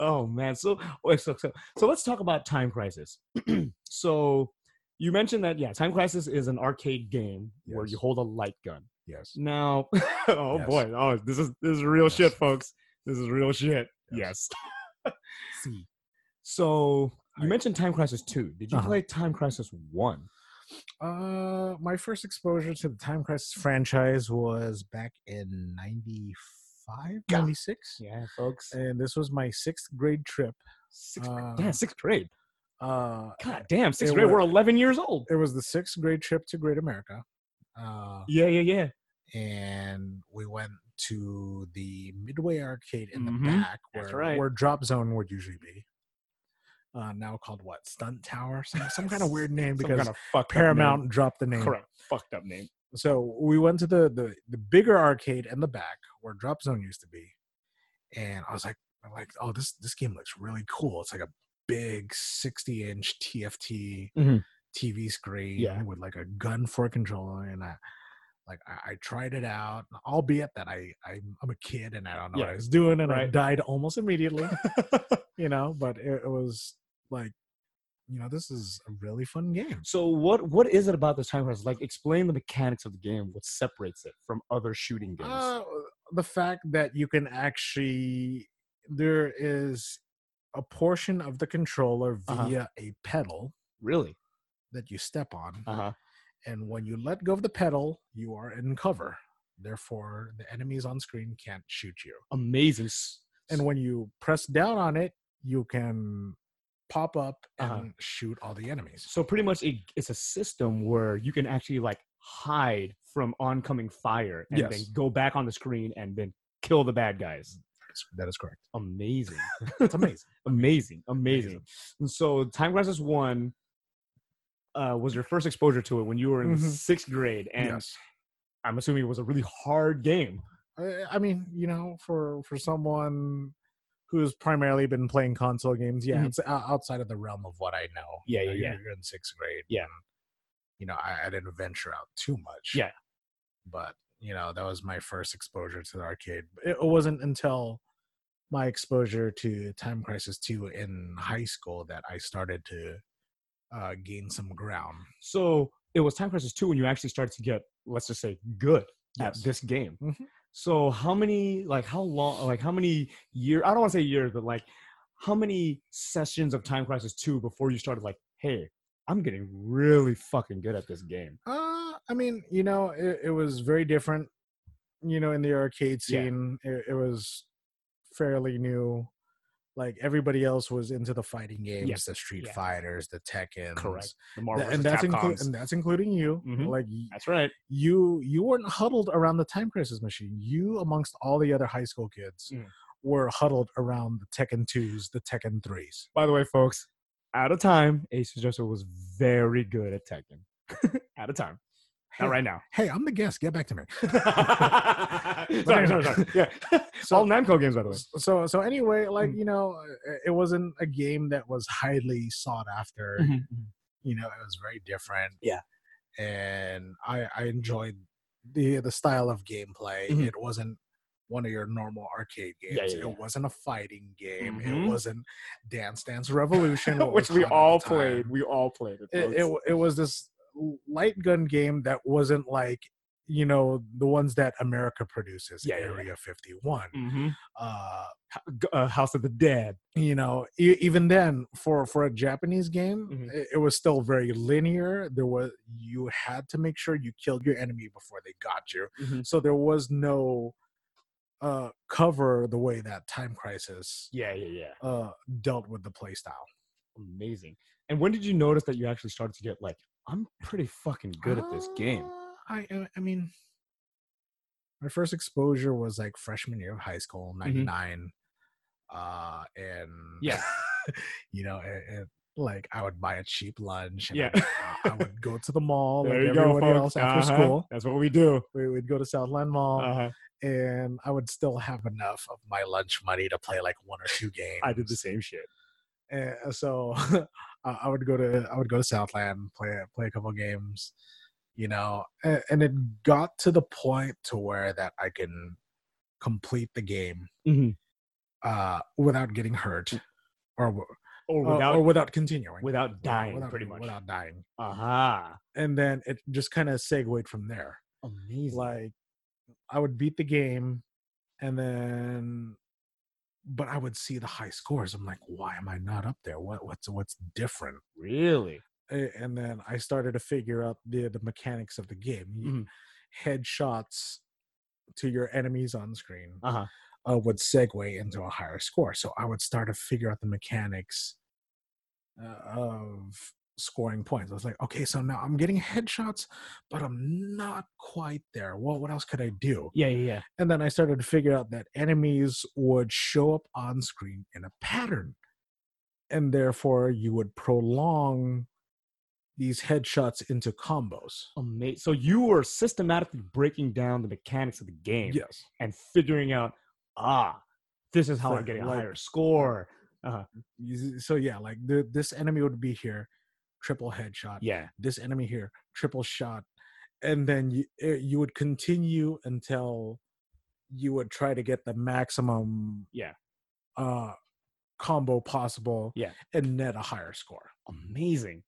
Oh man. So, so so so let's talk about Time Crisis. (clears throat) so you mentioned that yeah, Time Crisis is an arcade game where you hold a light gun. Yes. Now, (laughs) oh Yes. boy, oh this is this is real Yes. shit, folks. This is real shit. Yes. (laughs) See. So you I- mentioned Time Crisis 2. Did you Uh-huh. play Time Crisis 1? Uh, my first exposure to the Time Crisis franchise was back in 95, Yeah. 96. Yeah, folks. And this was my sixth grade trip. Sixth, Uh, yeah, sixth grade. Uh, God damn, sixth grade. wa- We're 11 years old. it was the sixth grade trip to Great America. Uh, Yeah, yeah, yeah. and we went to the Midway Arcade in Mhm. the back where, right. where Drop Zone would usually be. Uh, now called what? Stunt Tower? Some, some kind of weird (laughs) name because kind of Paramount name. dropped the name. Correct. Fucked up name. So we went to the, the the bigger arcade in the back where Drop Zone used to be, and I was like, I'm like, oh, this this game looks really cool. It's like a big 60 inch TFT Mhm. TV screen Yeah. with like a gun for a controller, and I like I, I tried it out, albeit that I I'm, I'm a kid and I don't know what I was doing, and I died almost immediately, (laughs) you know. But it, it was like, you know, this is a really fun game. so what what is it about this Time Crisis? Like, explain the mechanics of the game. What separates it from other shooting games? Uh, the fact that you can actually there is a portion of the controller Uh-huh. via a pedal really? that you step on, Uh huh. and when you let go of the pedal, you are in cover. Therefore, the enemies on screen can't shoot you. Amazing. And when you press down on it, you can pop up and Uh-huh. shoot all the enemies. So pretty much, it, it's a system where you can actually like hide from oncoming fire and then go back on the screen and then kill the bad guys. That's- correct. Amazing. (laughs) It's (laughs) amazing. amazing, amazing. And so, Time Crisis One uh, was your first exposure to it when you were in Mhm. sixth grade, and yes. I'm assuming it was a really hard game. I, I mean, you know, for for someone who's primarily been playing console games, yeah, Mhm. it's outside of the realm of what I know. Yeah, You know, yeah, you're- yeah. You're in sixth grade. Yeah. and, you know, I, I didn't venture out too much. Yeah. but you know, that was my first exposure to the arcade. It wasn't until my exposure to Time Crisis Two in high school that I started to uh, gain some ground. So it was Time Crisis Two when you actually started to get, let's just say, good at this game. Mhm. So how many, like, how long, like, how many years? I don't want to say years, but like, how many sessions of Time Crisis Two before you started like, hey, I'm getting really fucking good at this game. Uh, I mean, you know, it, it was very different. You know, in the arcade Yeah. scene, it, it was fairly new. Like everybody else was into the fighting games, the Street Yeah. Fighters, the Tekken, Correct. The and Marvel that's inclu- and that's including you. Mhm. Like That's right. you, you weren't huddled around the Time Crisis machine. You, amongst all the other high school kids, Mm. were huddled around the Tekken twos, the Tekken threes. By the way, folks, out of time, AcesJester was very good at Tekken. (laughs) out of time. Not right now. Hey, I'm the guest. Get back to me. (laughs) (laughs) sorry, sorry, sorry. Yeah. (laughs) So- All Namco games, by the way. so so anyway like Mm. you know it wasn't a game that was highly sought after you know it was very different Yeah. and i i enjoyed the the style of gameplay Mhm. it wasn't one of your normal arcade games Yeah, yeah, yeah. it wasn't a fighting game Mhm. it wasn't dance dance revolution Which we hot at the all played. We all played it. it, it, it was this light gun game that wasn't like you know the ones that america produces Yeah, yeah, yeah. area 51 Mhm. uh uh, House of the Dead. you know e- even then for for a japanese game Mhm. it, it was still very linear there was you had to make sure you killed your enemy before they got you Mhm. so there was no uh cover the way that time crisis Yeah, yeah, yeah. uh dealt with the playstyle Amazing. And when did you notice that you actually started to get like, I'm pretty fucking good at this game? Uh, i i mean my first exposure was like freshman year of high school 99 uh and Yeah. (laughs) you know it, it, like I would buy a cheap lunch. And Yeah. I, would, uh, I would go to the mall There like go, everybody folks. else after Uh-huh. school. That's what we do. We would go to Southland Mall, Uh-huh. and I would still have enough of my lunch money to play like one or two games. (laughs) I did the same shit. And so (laughs) I would go to I would go to Southland, play play a couple games, you know, and, and it got to the point to where that I can complete the game Mhm. uh, without getting hurt or Or or- without or without continuing, without dying, without- pretty much. without dying. Aha. And then it just kind of segued from there. Amazing. Like I would beat the game, and then but I would see the high scores. I'm like, why am I not up there? What what's what's different? really? And then I started to figure out the the mechanics of the game. Mhm. Headshots to your enemies on screen Uh-huh. uh, would segue into a higher score. So I would start to figure out the mechanics uh, of scoring points. I was like, okay, so now I'm getting (laughs) headshots, but I'm not quite there. Well, what else could I do? Yeah, yeah, yeah. And then I started to figure out that enemies would show up on screen in a pattern. And therefore, you would prolong these headshots into combos. Amazing. So you were systematically breaking down the mechanics of the game Yes. and figuring out, ah, this is how I'm getting a like- higher score. You- So, yeah, like the, this enemy would be here, triple headshot. Yeah. This enemy here, triple shot. And then you, eh, you would continue until you would try to get the maximum Yeah. uh, combo possible Yeah. and net a higher score. Amazing.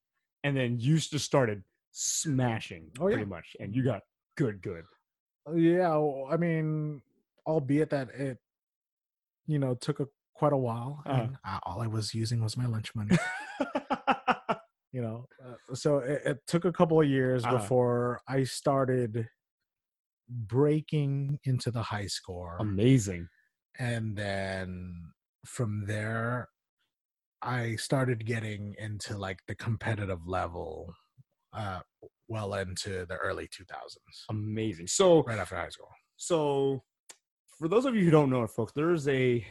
And then you just started smashing Oh, yeah. pretty much. And you got good, good. Yeah, well, I mean, albeit that it, you know, took a quite a while. Uh-huh. And uh, all I was using was my lunch money. (laughs) you know, uh, so it, it took a couple of years Uh-huh. before I started breaking into the high score, Amazing. and then from there, I started getting into like the competitive level, uh, well into the early two thousands, Amazing. So right after high school. so for those of you who don't know it folks there's a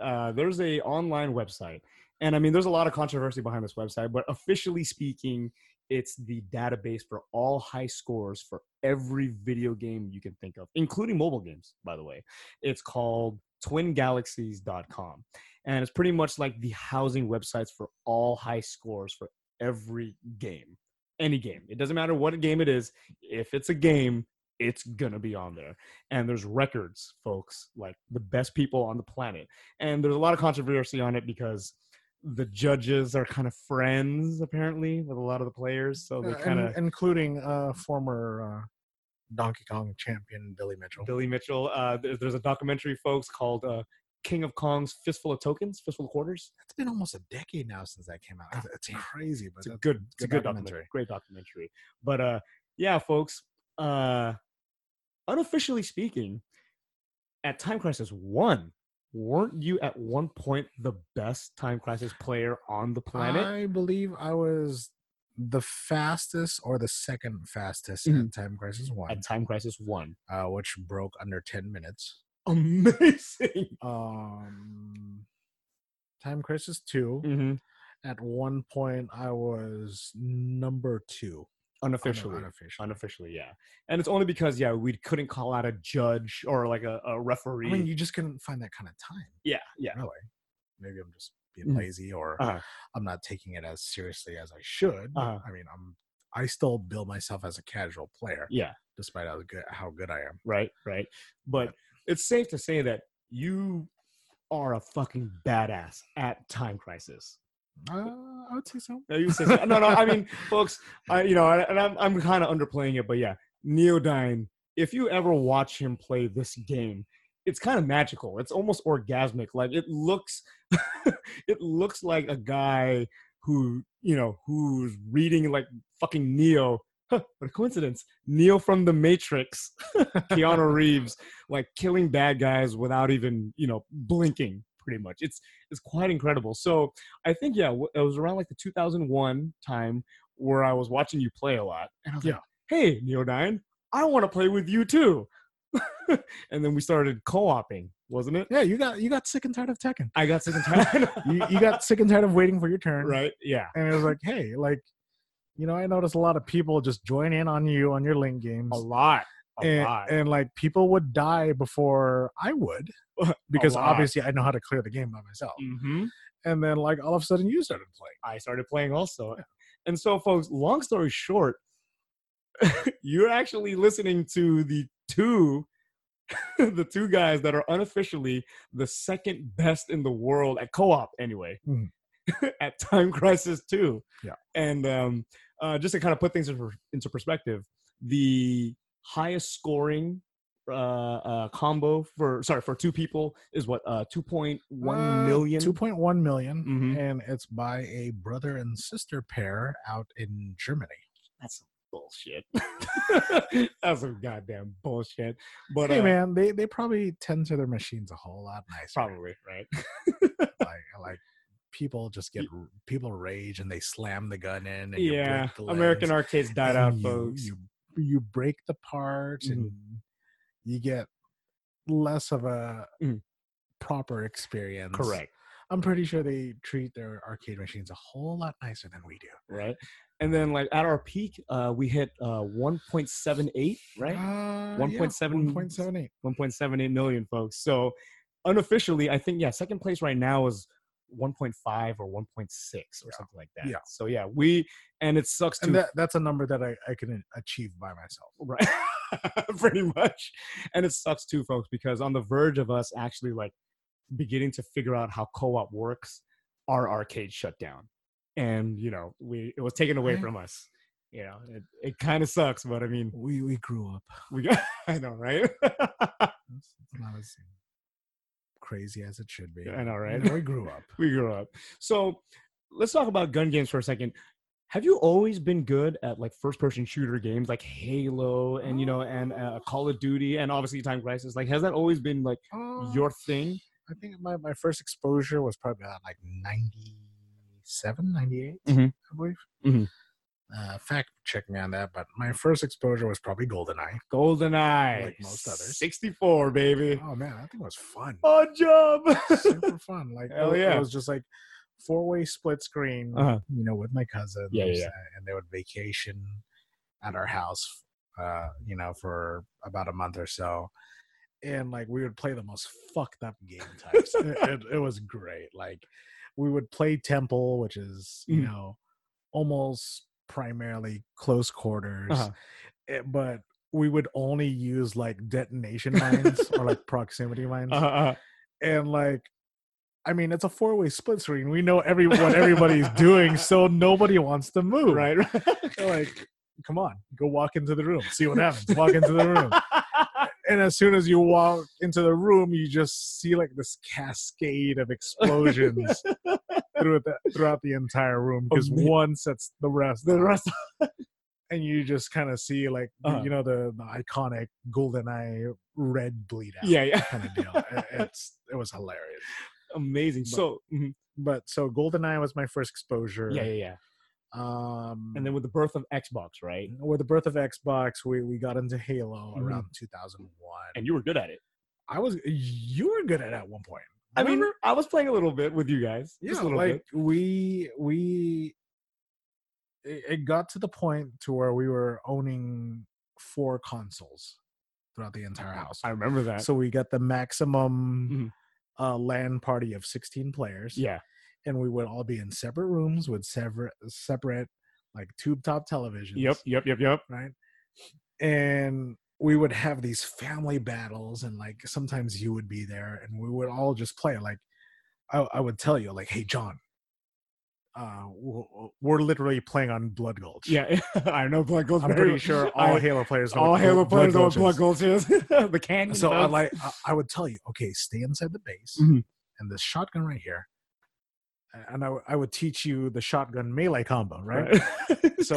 uh, there's a online website and i mean there's a lot of controversy behind this website but officially speaking it's the database for all high scores for every video game you can think of including mobile games by the way. It's called twingalaxies.com and it's pretty much like the housing websites for all high scores for every game any game. It doesn't matter what game it is if it's a game it's gonna be on there. And there's records folks like the best people on the planet. And there's a lot of controversy on it because the judges are kind of friends apparently with a lot of the players so they Uh, kind in- of including uh, former uh, Donkey Kong champion Billy Mitchell. billy mitchell uh, there- there's a documentary folks called uh, king of kong's fistful of tokens fistful of quarters It's been almost a decade now since that came out. It's, it's crazy, but it's a good it's a good documentary. documentary great documentary but uh yeah folks uh unofficially speaking at time crisis 1 weren't you at one point the best time crisis player on the planet I believe I was the fastest or the second fastest Mhm. at Time Crisis One, at time crisis 1 uh, which broke under ten minutes. amazing (laughs) Um, Time Crisis Two. hmm At one point, I was number two. Un- unofficially unofficially. unofficially yeah and it's only because yeah we couldn't call out a judge or like a, a referee I mean, you just couldn't find that kind of time. yeah yeah Really, maybe I'm just being Mhm. lazy, or Uh-huh. I'm not taking it as seriously as I should. Uh-huh. I mean, I'm I still bill myself as a casual player, yeah despite how good how good I am. right right but it's safe to say that you are a fucking badass at time crisis Uh, I would say so. no you say so. no no i mean (laughs) folks i you know and i'm, I'm kind of underplaying it but yeah neodyne if you ever watch him play this game it's kind of magical. It's almost orgasmic. Like it looks (laughs) it looks like a guy who you know who's reading like fucking neo. Huh, what a coincidence. Neo from the matrix. (laughs) Keanu reeves like killing bad guys without even you know blinking pretty much it's it's quite incredible so i think yeah it was around like the 2001 time where i was watching you play a lot and i was Yeah. like hey neodyne i want to play with you too (laughs) and then we started co-oping, wasn't it? Yeah, you got you got sick and tired of Tekken. I got sick and (laughs) tired. You, you got sick and tired of waiting for your turn, right? Yeah. And it was like, hey, like, you know, I noticed a lot of people just join in on you on your link games. A lot. A and, lot. and like people would die before I would (laughs) because obviously I know how to clear the game by myself. hmm And then like all of a sudden you started playing. I started playing also. And so, folks, long story short, (laughs) you're actually listening to the two (laughs) the two guys that are unofficially the second best in the world at co-op anyway Mhm. at time crisis 2 Yeah. and um, uh, just to kind of put things in into perspective the highest scoring uh, uh, combo for sorry for two people is what uh, 2.1 Uh, million 2.1 million, Mhm. and it's by a brother and sister pair out in Germany. that's some bullshit (laughs) that's some goddamn bullshit but hey uh, man, they they probably tend to their machines a whole lot nicer. probably right like (laughs) like people just get people rage and they slam the gun in. And you yeah break the american arcades died (laughs) out you, folks You you break the parts Mhm. and you get less of a Mhm. proper experience. correct I'm pretty sure they treat their arcade machines a whole lot nicer than we do. right and then like at our peak uh we hit uh 1.78 right Uh, 1.7 1.78. 1.78 million folks so unofficially i think yeah second place right now is 1.5 or 1.6 or something like that. Yeah. so yeah we and it sucks to And that, that's a number that I, I can achieve by myself. right. (laughs) Pretty much. And it sucks too folks because on the verge of us actually like beginning to figure out how co-op works our arcade shut down. And you know we it was taken away Right. from us. You know it, it kind of sucks but i mean We we grew up. we got (laughs) i know right (laughs) It's, it's not as crazy as it should be. I know, You right? we grew up. (laughs) we grew up so let's talk about gun games for a second have you always been good at like first person shooter games like halo and you know and uh, call of duty and obviously time crisis like has that always been like Uh, your thing I think my, my first exposure was probably like 97, 98, Mhm. I believe. Mhm. Uh, fact check me on that, but my first exposure was probably GoldenEye. GoldenEye, Like most others. 64, baby. Oh man, I think it was fun. On job. Super fun. (laughs) Like Hell it, yeah. it was just like four way split screen, Uh-huh. you know, with my cousins. Yeah, yeah, And they would vacation at our house, uh, you know, for about a month or so. And like we would play the most fucked up game types. it, it, it was great. Like we would play Temple, which is, you Mhm. know, almost primarily close quarters. Uh-huh. Eh, but we would only use like detonation mines or like proximity (laughs) mines Uh-huh. and like I mean, it's a four-way split screen. We know every what everybody's doing, (laughs) so nobody wants to move. Right. Like, come on, go walk into the room, see what happens. Walk into the room, (laughs) and as soon as you walk into the room, you just see like this cascade of explosions throughout the, throughout the entire room because Amazing. one sets the rest. the rest. (laughs) and you just kind of see like Uh-huh. you know the, the iconic golden eye red bleed out Yeah, yeah. (laughs) kind of deal. It- it's it was hilarious. Amazing. But- So, mhm. But so GoldenEye was my first exposure. yeah, yeah, yeah. Um, And then with the birth of Xbox, right? with the birth of Xbox, we, we got into Halo Mhm. around 2001. And you were good at it. I was you were good at it at one point. I mean, Remember? I was playing a little bit with you guys. yeah, just a little like bit. we we it, got to the point to where we were owning four consoles throughout the entire house. I remember that. So we got the maximum Mhm. uh, LAN party of 16 players. yeah. and we would all be in separate rooms with separate separate like tube top televisions. Yep, yep, yep, yep. Right. And we would have these family battles, and like sometimes you would be there, and we would all just play. Like I, I would tell you, like, "Hey, John, uh, we're literally playing on Blood Gulch." Yeah, (laughs) I know Blood gulch I'm pretty sure all I- Halo players. know all Halo Blood players know what Gulch Blood is. Is. (laughs) the canyon. So I like I- I would tell you, okay, stay inside the base, Mhm. and this shotgun right here, and I would teach you the shotgun melee combo, right? (laughs) so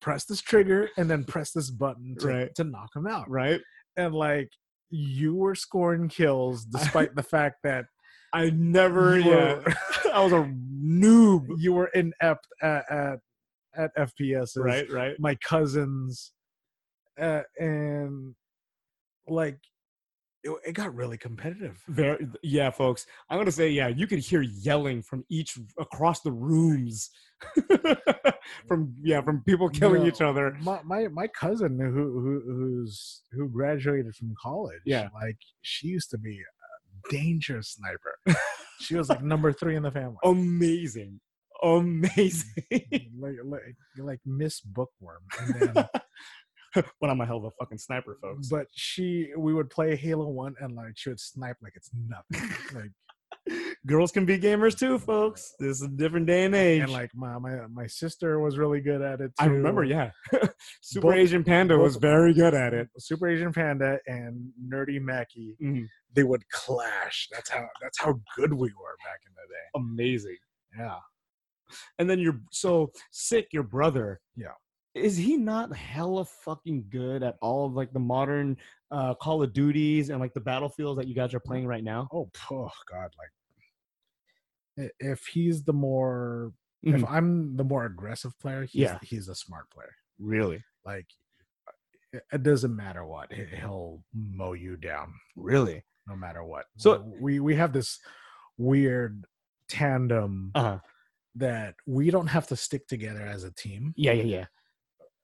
press this trigger and then press this button to, Right. to knock him out, right? and like you were scoring kills despite the fact that I never. Yeah, were, (laughs) I was a noob. you were inept at at, at FPS, Right, right. My cousins, uh, and like it, it got really competitive. Very, yeah, folks. I'm gonna say, yeah, you could hear yelling from each across the rooms, (laughs) mm. from yeah, from people killing No, each other. My my, my cousin who, who who's who graduated from college, Yeah. like she used to be a dangerous sniper. (laughs) she was like number three in the family. Amazing, amazing. like, like like Miss Bookworm. And then, (laughs) (laughs) but I'm a hell of a fucking sniper, folks. but she, we would play Halo One, and like she would snipe like it's nothing. like (laughs) Girls can be gamers too, folks. This is a different day and age. and like my my my sister was really good at it. Too. I remember, yeah. (laughs) Super Both- Asian Panda was very good at it. Super Asian Panda and Nerdy Mackie, Mhm. they would clash. That's how that's how good we were back in the day. Amazing. Yeah. And then you're so sick. Your brother, Yeah. Is he not hella fucking good at all of like the modern uh, Call of Duties and like the battlefields that you guys are playing right now? Oh, oh God! Like, if he's the more, if Mhm. I'm the more aggressive player, he's, Yeah. he's a smart player. Really, Like, it, it doesn't matter what, he- he'll mow you down really. no matter what. So- we we have this weird tandem Uh huh. that we don't have to stick together as a team. Yeah, yeah, yeah,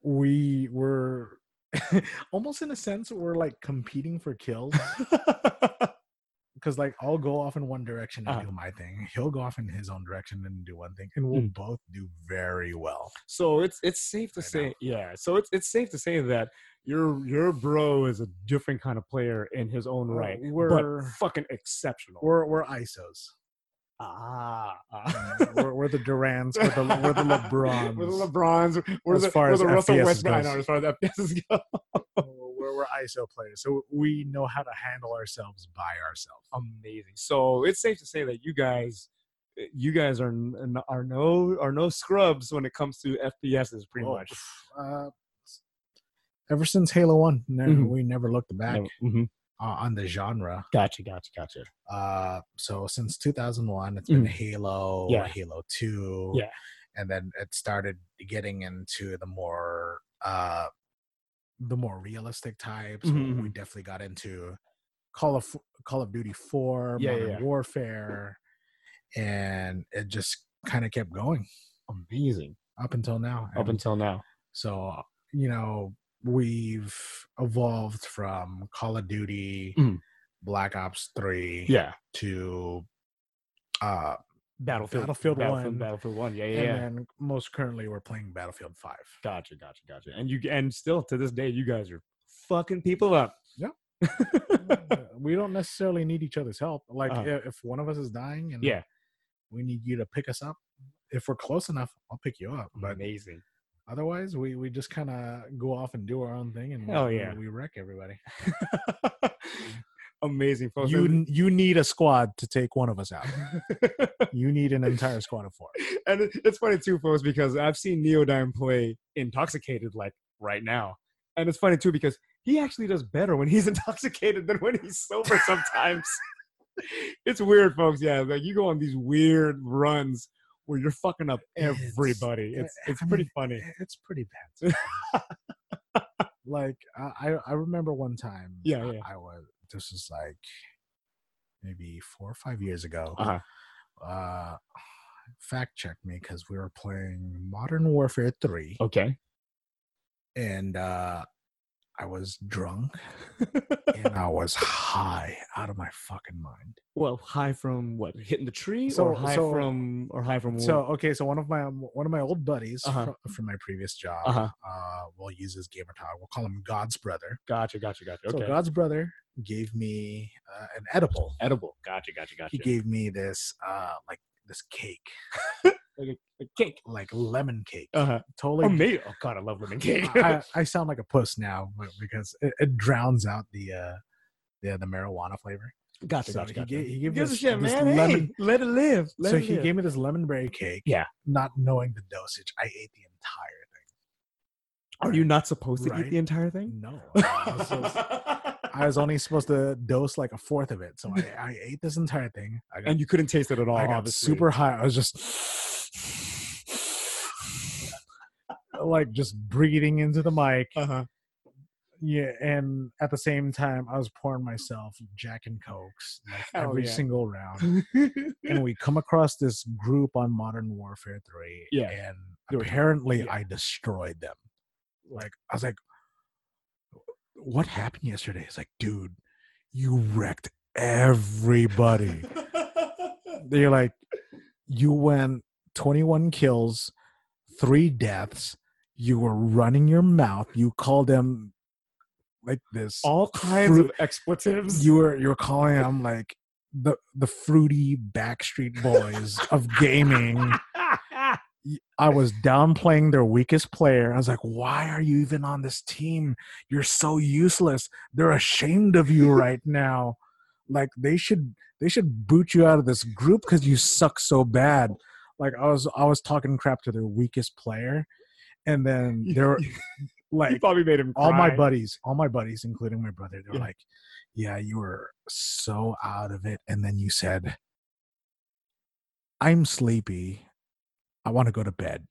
We were (laughs) almost in a sense we're like competing for kills (laughs) because like I'll go off in one direction and Uh-huh. do my thing. He'll go off in his own direction and do one thing, and we'll Mm. both do very well. so it's it's safe to know. say, yeah. So it's it's safe to say that your your bro is a different kind of player in his own right, we're- but fucking exceptional. We're we're ISOs. Ah, Mm, we're, we're the Durants. We're the we're the LeBrons. (laughs) We're the LeBrons. We're As the, far we're as the Russell Westbrook. I know, as far as FPS go. (laughs) we're, we're ISO players, so we know how to handle ourselves by ourselves. Amazing. So it's safe to say that you guys, you guys are are no are no scrubs when it comes to FPSs, pretty Oh, much. Uh, ever since Halo One, ne- Mhm. we never looked back Mhm. Uh, on the genre. Gotcha, gotcha, gotcha. Uh, so since 2001, it's been Mhm. Halo, Yeah. Halo Two, Yeah. and then it started getting into the more uh, the more realistic types. Mhm, We definitely got into Call of Call of Duty Four, Yeah, yeah, Modern yeah. Warfare, and it just kind of kept going Amazing. up until now. Up And until now. so you know we've evolved from Call of Duty, Mhm. Black Ops Three, Yeah. to uh Battlefield. Battlefield Battlefield, One. Battlefield One. Yeah, yeah, and yeah. then most currently we're playing Battlefield Five. Gotcha, gotcha, gotcha. And you and still to this day, you guys are fucking people up. Yeah. (laughs) we don't necessarily need each other's help. Like Uh-huh. if one of us is dying and Yeah. we need you to pick us up, if we're close enough, I'll pick you up. But Amazing. Otherwise, we we just kind of go off and do our own thing, and oh yeah. we wreck everybody. (laughs) Amazing, folks. You you need a squad to take one of us out. (laughs) you need an entire squad of four. and it's funny too, folks, because I've seen Neodyne play intoxicated like right now, and it's funny too because he actually does better when he's (laughs) intoxicated than when he's sober sometimes. it's weird, folks. Yeah, like you go on these weird runs where you're fucking up It's- everybody. It's I it's mean, pretty funny. It's pretty bad. (laughs) like I I I remember one time. Yeah, I- yeah. I was. This was like maybe four or five years ago. Uh-huh. Uh, fact check me because we were playing Modern Warfare Three, Okay. and uh, I was drunk and I was high out of my fucking mind. well, high from what? Hitting the tree, So- or high so- from, or high from. So okay, so one of my one of my old buddies Uh-huh. fro- from my previous job, Uh-huh. uh, we'll use his gamer tag. We'll call him God's brother. gotcha, gotcha, gotcha. Okay. So God's brother gave me uh, an edible. Edible. Gotcha, gotcha, gotcha. He gave me this uh like this cake, (laughs) like a, a cake. like lemon cake. Uh huh. Totally. Oh, me. Oh God, I love lemon cake. I, (laughs) I sound like a puss now because it, it drowns out the uh the the marijuana flavor. gotcha, So gotcha, he gotcha. gave he gave a this, shit, this man. lemon. Hey, let it live. Let so it he live. gave me this lemon berry cake. Yeah. Not knowing the dosage, I ate the entire thing. Are you not supposed to Right. eat the entire thing? No, (laughs) I was, supposed- I was only supposed to dose like a fourth of it. So I, I ate this entire thing. I got and you couldn't taste it at all. I got obviously. super high. I was just like just breathing into the mic. Uh-huh. yeah, and at the same time, I was pouring myself Jack and Cokes like every yeah. single round. (laughs) and we come across this group on Modern Warfare 3. Yeah. And apparently yeah. I destroyed them. Like, I was like, what happened yesterday? It's like, dude, you wrecked everybody. (laughs) They're like, you went 21 kills, three deaths. You were running your mouth. You called them like this. All kinds Fruit- of expletives. you were you were calling them like the the fruity Backstreet Boys of gaming. (laughs) I was downplaying their weakest player. I was like, "Why are you even on this team? You're so useless. They're ashamed of you right (laughs) now. Like they should they should boot you out of this group because you suck so bad." Like I was I was talking crap to their weakest player, and then (laughs) they were you like probably made him all my buddies, all my buddies, including my brother, they were Yeah. like, "Yeah, you were so out of it," and then you said, "I'm sleepy. I want to go to bed,"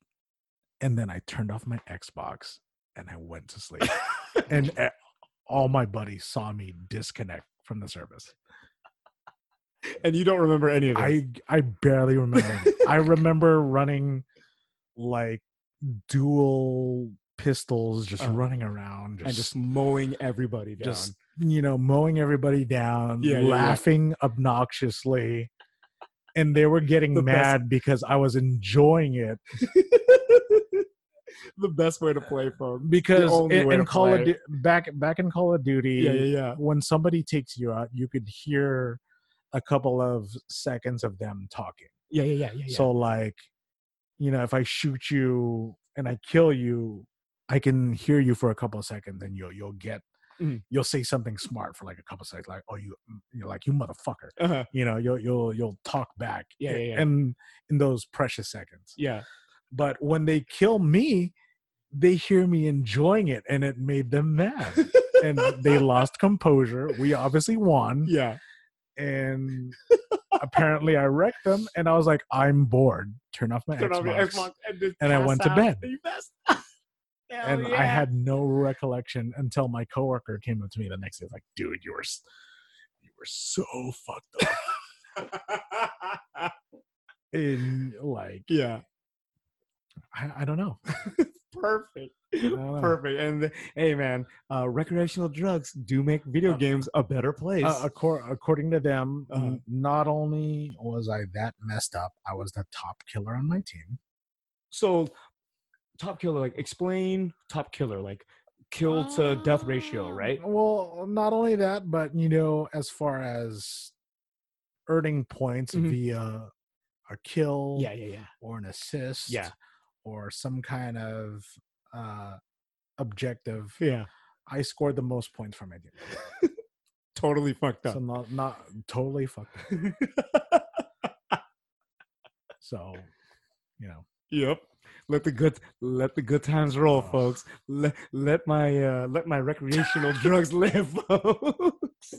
and then I turned off my Xbox and I went to sleep, (laughs) and eh, all my buddies saw me disconnect from the service. And you don't remember any of it. I I barely remember. I (laughs) remember running like dual pistols, just Uh, running around, and just mowing everybody down. just you know mowing everybody down Yeah, yeah, yeah. laughing obnoxiously and they were getting The best- mad because i was enjoying it (laughs) the best way to play, folks. because in, in call of. Du- back back in call of duty Yeah, yeah, yeah. when somebody takes you out you could hear a couple of seconds of them talking Yeah, yeah, yeah, yeah. yeah. so like you know if i shoot you and i kill you i can hear you for a couple of seconds and you'll you'll get Mhm. you'll say something smart for like a couple of seconds like oh you you're like you motherfucker uh-huh. you know you'll you'll you'll talk back Yeah, yeah, yeah. and in those precious seconds yeah. but when they kill me they hear me enjoying it and it made them mad and they lost composure we obviously won (laughs) yeah. And apparently i wrecked them and i was like i'm bored. Turn off my Turn xbox, off Xbox. And, and I went to bed. You passed- (laughs) Hell and i had no recollection until my coworker came up to me the next day like dude you were you were so fucked up. (laughs) And like yeah. I, I don't know. (laughs) Perfect. (laughs) Perfect. And hey, man, uh, recreational drugs do make video Uh, games a better place. uh, accor- according to them Uh-huh. n- not only was i that messed up i was the top killer on my team so, top killer, like, explain top killer, like, kill to death ratio, Uh, right? Well, not only that, but you know, as far as earning points Mhm. via a kill Yeah, yeah, yeah. or an assist Yeah. or some kind of uh objective, Yeah. I scored the most points for my team. (laughs) Totally fucked So up. not not totally fucked up. (laughs) So, you know, Yep. Let the good let the good times roll, Oh. folks. Let let my uh let my recreational (laughs) drugs live, folks.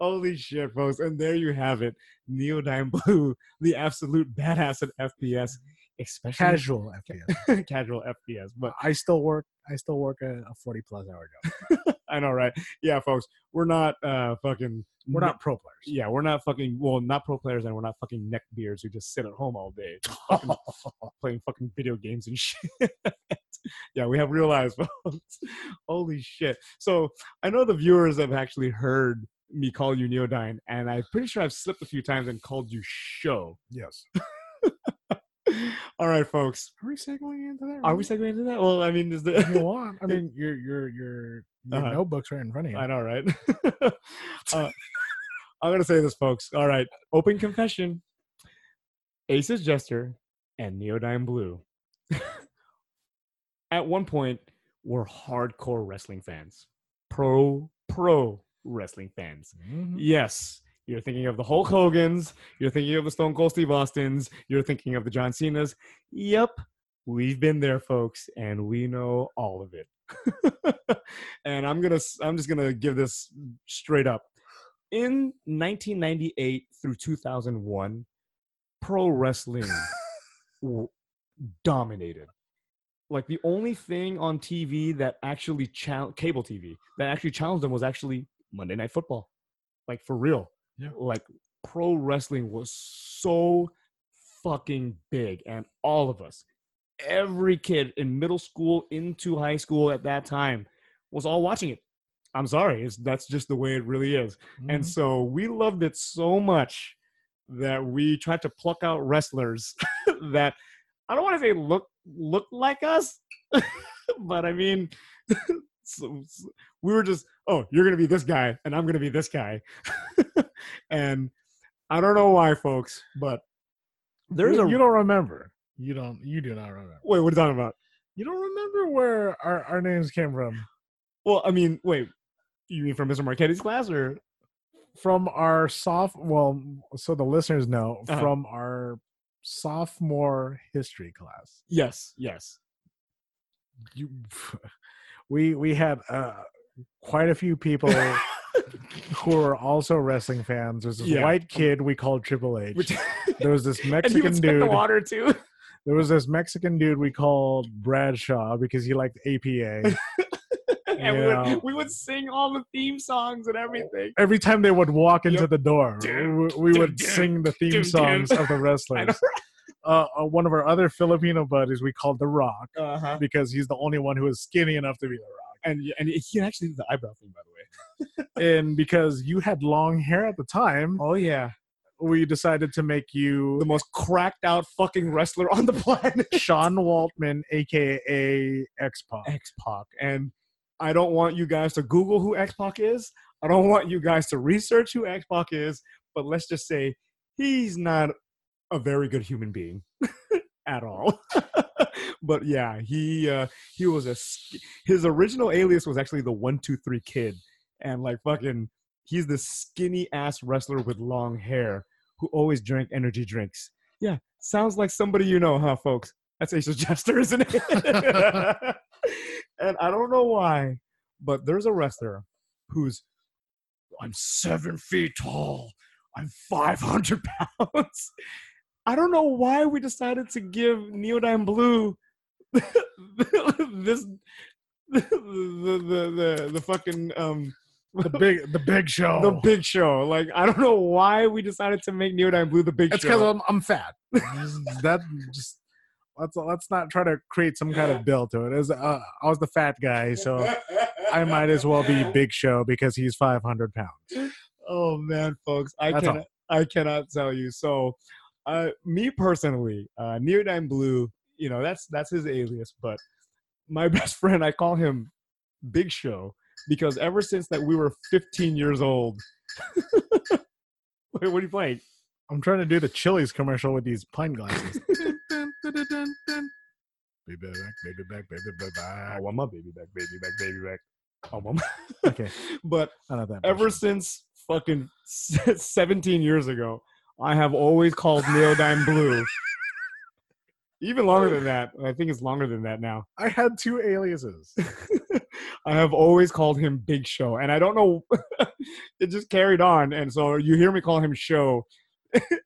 Holy shit, folks. And there you have it. Neodyne Blue, the absolute badass at FPS, especially casual FPS. (laughs) casual FPS. But I still work I still work a, a 40 plus hour job. (laughs) I know, right? Yeah, folks. We're not uh fucking We're not pro players. yeah, we're not fucking well, not pro players and we're not fucking neck beards who just sit at home all day (laughs) fucking playing fucking video games and shit. yeah, we have real lives, folks. Holy shit. So I know the viewers have actually heard me call you Neodyne, and I'm pretty sure I've slipped a few times and called you show. yes. (laughs) All right, folks. Are we segueing into that? Are we segueing into that? Well, I mean, is if you want. I (laughs) mean, your your your your Uh-huh. notebook's right in front of you. I know, right? (laughs) uh, I'm gonna say this, folks. All right, open confession. Aces Jester and Neodyne Blue. At one point, were hardcore wrestling fans, pro pro wrestling fans. Mhm. Yes, you're thinking of the Hulk Hogan's, you're thinking of the Stone Cold Steve Austin's, you're thinking of the John Cena's. Yep, we've been there, folks, and we know all of it. (laughs) and I'm gonna, I'm just gonna give this straight up. In 1998 through 2001, pro wrestling (laughs) w- dominated. like the only thing on TV that actually cable TV that actually challenged them was actually Monday Night Football, like for real. Yeah. Like pro wrestling was so fucking big, and all of us, every kid in middle school into high school at that time, was all watching it. I'm sorry, it's that's just the way it really is. And Mhm. so we loved it so much that we tried to pluck out wrestlers (laughs) that I don't want to say look look like us, (laughs) but I mean, (laughs) so, we were just oh you're gonna be this guy and I'm gonna be this guy, (laughs) and I don't know why, folks, but there's you, a you don't remember. You don't. You do not remember. wait. What are you talking about? You don't remember where our, our names came from. Well, I mean, wait. You mean from Mr. Marchetti's class or From our soft. Well, so the listeners know Uh-huh. from our sophomore history class. yes, yes. You, (laughs) we we had uh, quite a few people (laughs) who were also wrestling fans. There's this Yeah. white kid we called Triple H. (laughs) There was this (laughs) and he Mexican spit the dude. water too. There was this Mexican dude we called Bradshaw because he liked APA. and we would, we would sing all the theme songs and everything. Every time they would walk into Yep. the door, we, we would sing the theme songs of the wrestlers. Uh, uh, one of our other Filipino buddies we called The Rock Uh-huh. because he's the only one who is skinny enough to be The Rock. And and he actually did the eyebrow thing, by the way. (laughs) And because you had long hair at the time, Oh yeah, we decided to make you the most cracked out fucking wrestler on the (laughs) planet, Sean Waltman, aka X Pac. X Pac. And I don't want you guys to Google who X Pac is. I don't want you guys to research who X Pac is. But let's just say he's not a very good human being (laughs) at all. (laughs) but yeah, he uh, he was a his original alias was actually the one two three kid, and like fucking he's the skinny ass wrestler with long hair who always drank energy drinks. Yeah, sounds like somebody you know, huh, folks? That's Aces Jester, isn't it? (laughs) and I don't know why, but there's a wrestler who's I'm seven feet tall. I'm 500 pounds. I don't know why we decided to give Neodyne Blue (laughs) this (laughs) the the the, the fucking um The big, the big show. the big show. Like I don't know why we decided to make Neodyne Blue the big It's because show. I'm, I'm fat. (laughs) that just let's let's not try to create some kind of bill to it. As uh, I was the fat guy, so I might as well be Big Show because he's 500 pounds. oh man, folks, I That's all. I cannot tell you. So, uh, me personally, uh, Neodyne Blue, you know that's that's his alias, but my (laughs) best friend, I call him Big Show because ever since that we were 15 years old. (laughs) Wait, what are you playing? I'm trying to do the Chili's commercial with these pint glasses. (laughs) baby back, baby back, baby back. I want my baby back, baby back, baby back. Want my Okay, but ever since fucking 17 years ago, I have always called Neodyne (laughs) Blue. Even longer than that. I think it's longer than that now. I had two aliases. (laughs) I have always called him Big Show, and I don't know. (laughs) it just carried on, and so you hear me call him Show,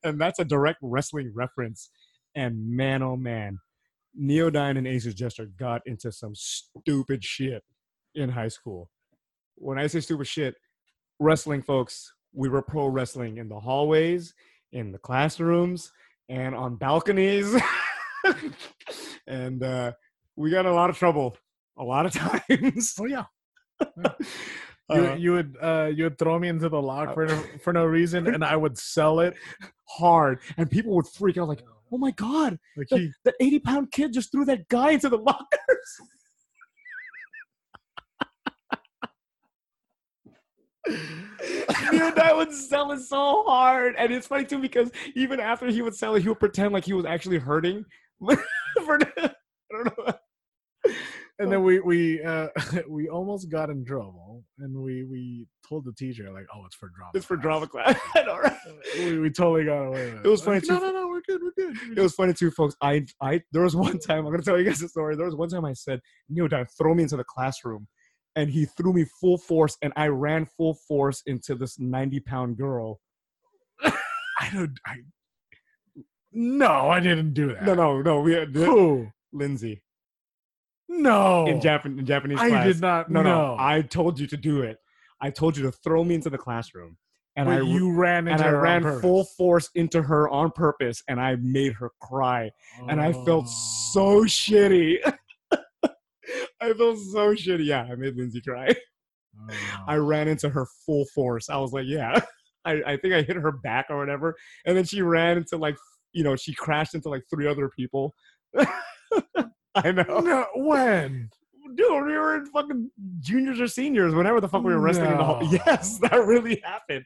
and that's a direct wrestling reference. And man, oh man, Neodyne and Aces Jester got into some stupid shit in high school. When I say stupid shit, wrestling folks, we were pro wrestling in the hallways, in the classrooms, and on balconies. (laughs) and uh, we got a lot of trouble a lot of (laughs) times. Oh yeah. (laughs) You, Uh, you would uh, you would throw me into the lock for no, for no reason, and I would sell it. hard, and people would freak out like, "Oh my god, Like the, he, the eighty-pound kid just threw that guy into the lockers." Dude, that would sell it so hard, and it's funny too because even after he would sell it, he would pretend like he was actually hurting. (laughs) For I don't know. and then we we uh, (laughs) we almost got in trouble, and we we told the teacher like, "Oh, it's for drama." It's for class." drama class. (laughs) Know, right? we, we totally got away with it. It was funny Like, too. No, no, no, we're good, we're good. It was funny too, folks. I, I, there was one time I'm gonna tell you guys a story. There was one time I said, "Neodyne, throw me into the classroom," and he threw me full force, and I ran full force into this 90 pound girl. (laughs) I don't. I. No, I didn't do that. No, no, no. We had Who? Lindsay. No, in, Japan, in Japanese I class. did not No, no, know. I told you to do it. I told you to throw me into the classroom, and but I you ran and into I ran full force into her on purpose, and I made her cry, and I felt Oh. so shitty. (laughs) I felt so shitty. Yeah, I made Lindsay cry. (laughs) Oh, I Oh. ran into her full force. I was like, yeah. (laughs) I, I think I hit her back or whatever. And then she ran into like, you know, she crashed into like three other people. (laughs) I know. no, when? Dude, we were in fucking juniors or seniors, whenever the fuck we were wrestling in the hall. Yes, that really happened.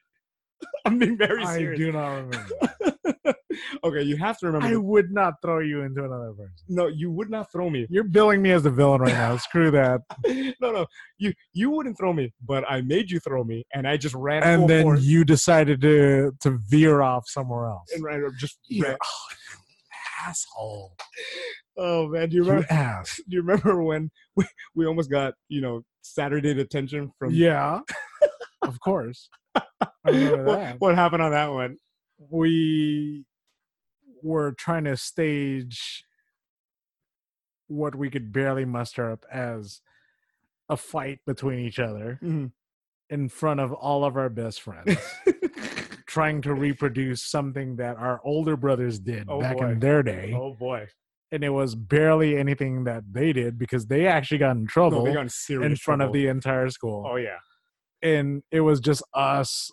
I'm being very serious. I do not remember. (laughs) okay, you have to remember. I that- would not throw you into another person. no, you would not throw me. You're billing me as the villain right now. (laughs) Screw that. no, no, you you wouldn't throw me, but I made you throw me, and I just ran And then you decided to to veer off somewhere else. and ran, just You ran. asshole. Oh man, do you You remember? ass. Do you remember when we, we almost got you know Saturday detention from? Yeah. of course. (laughs) What, that. what happened on that one? We were trying to stage what we could barely muster up as a fight between each other Mhm. in front of all of our best friends (laughs) trying to reproduce something that our older brothers did Oh, back boy. in their day. Oh boy, and it was barely anything that they did because they actually got in trouble they got in in front of the entire school. Oh yeah, and it was just us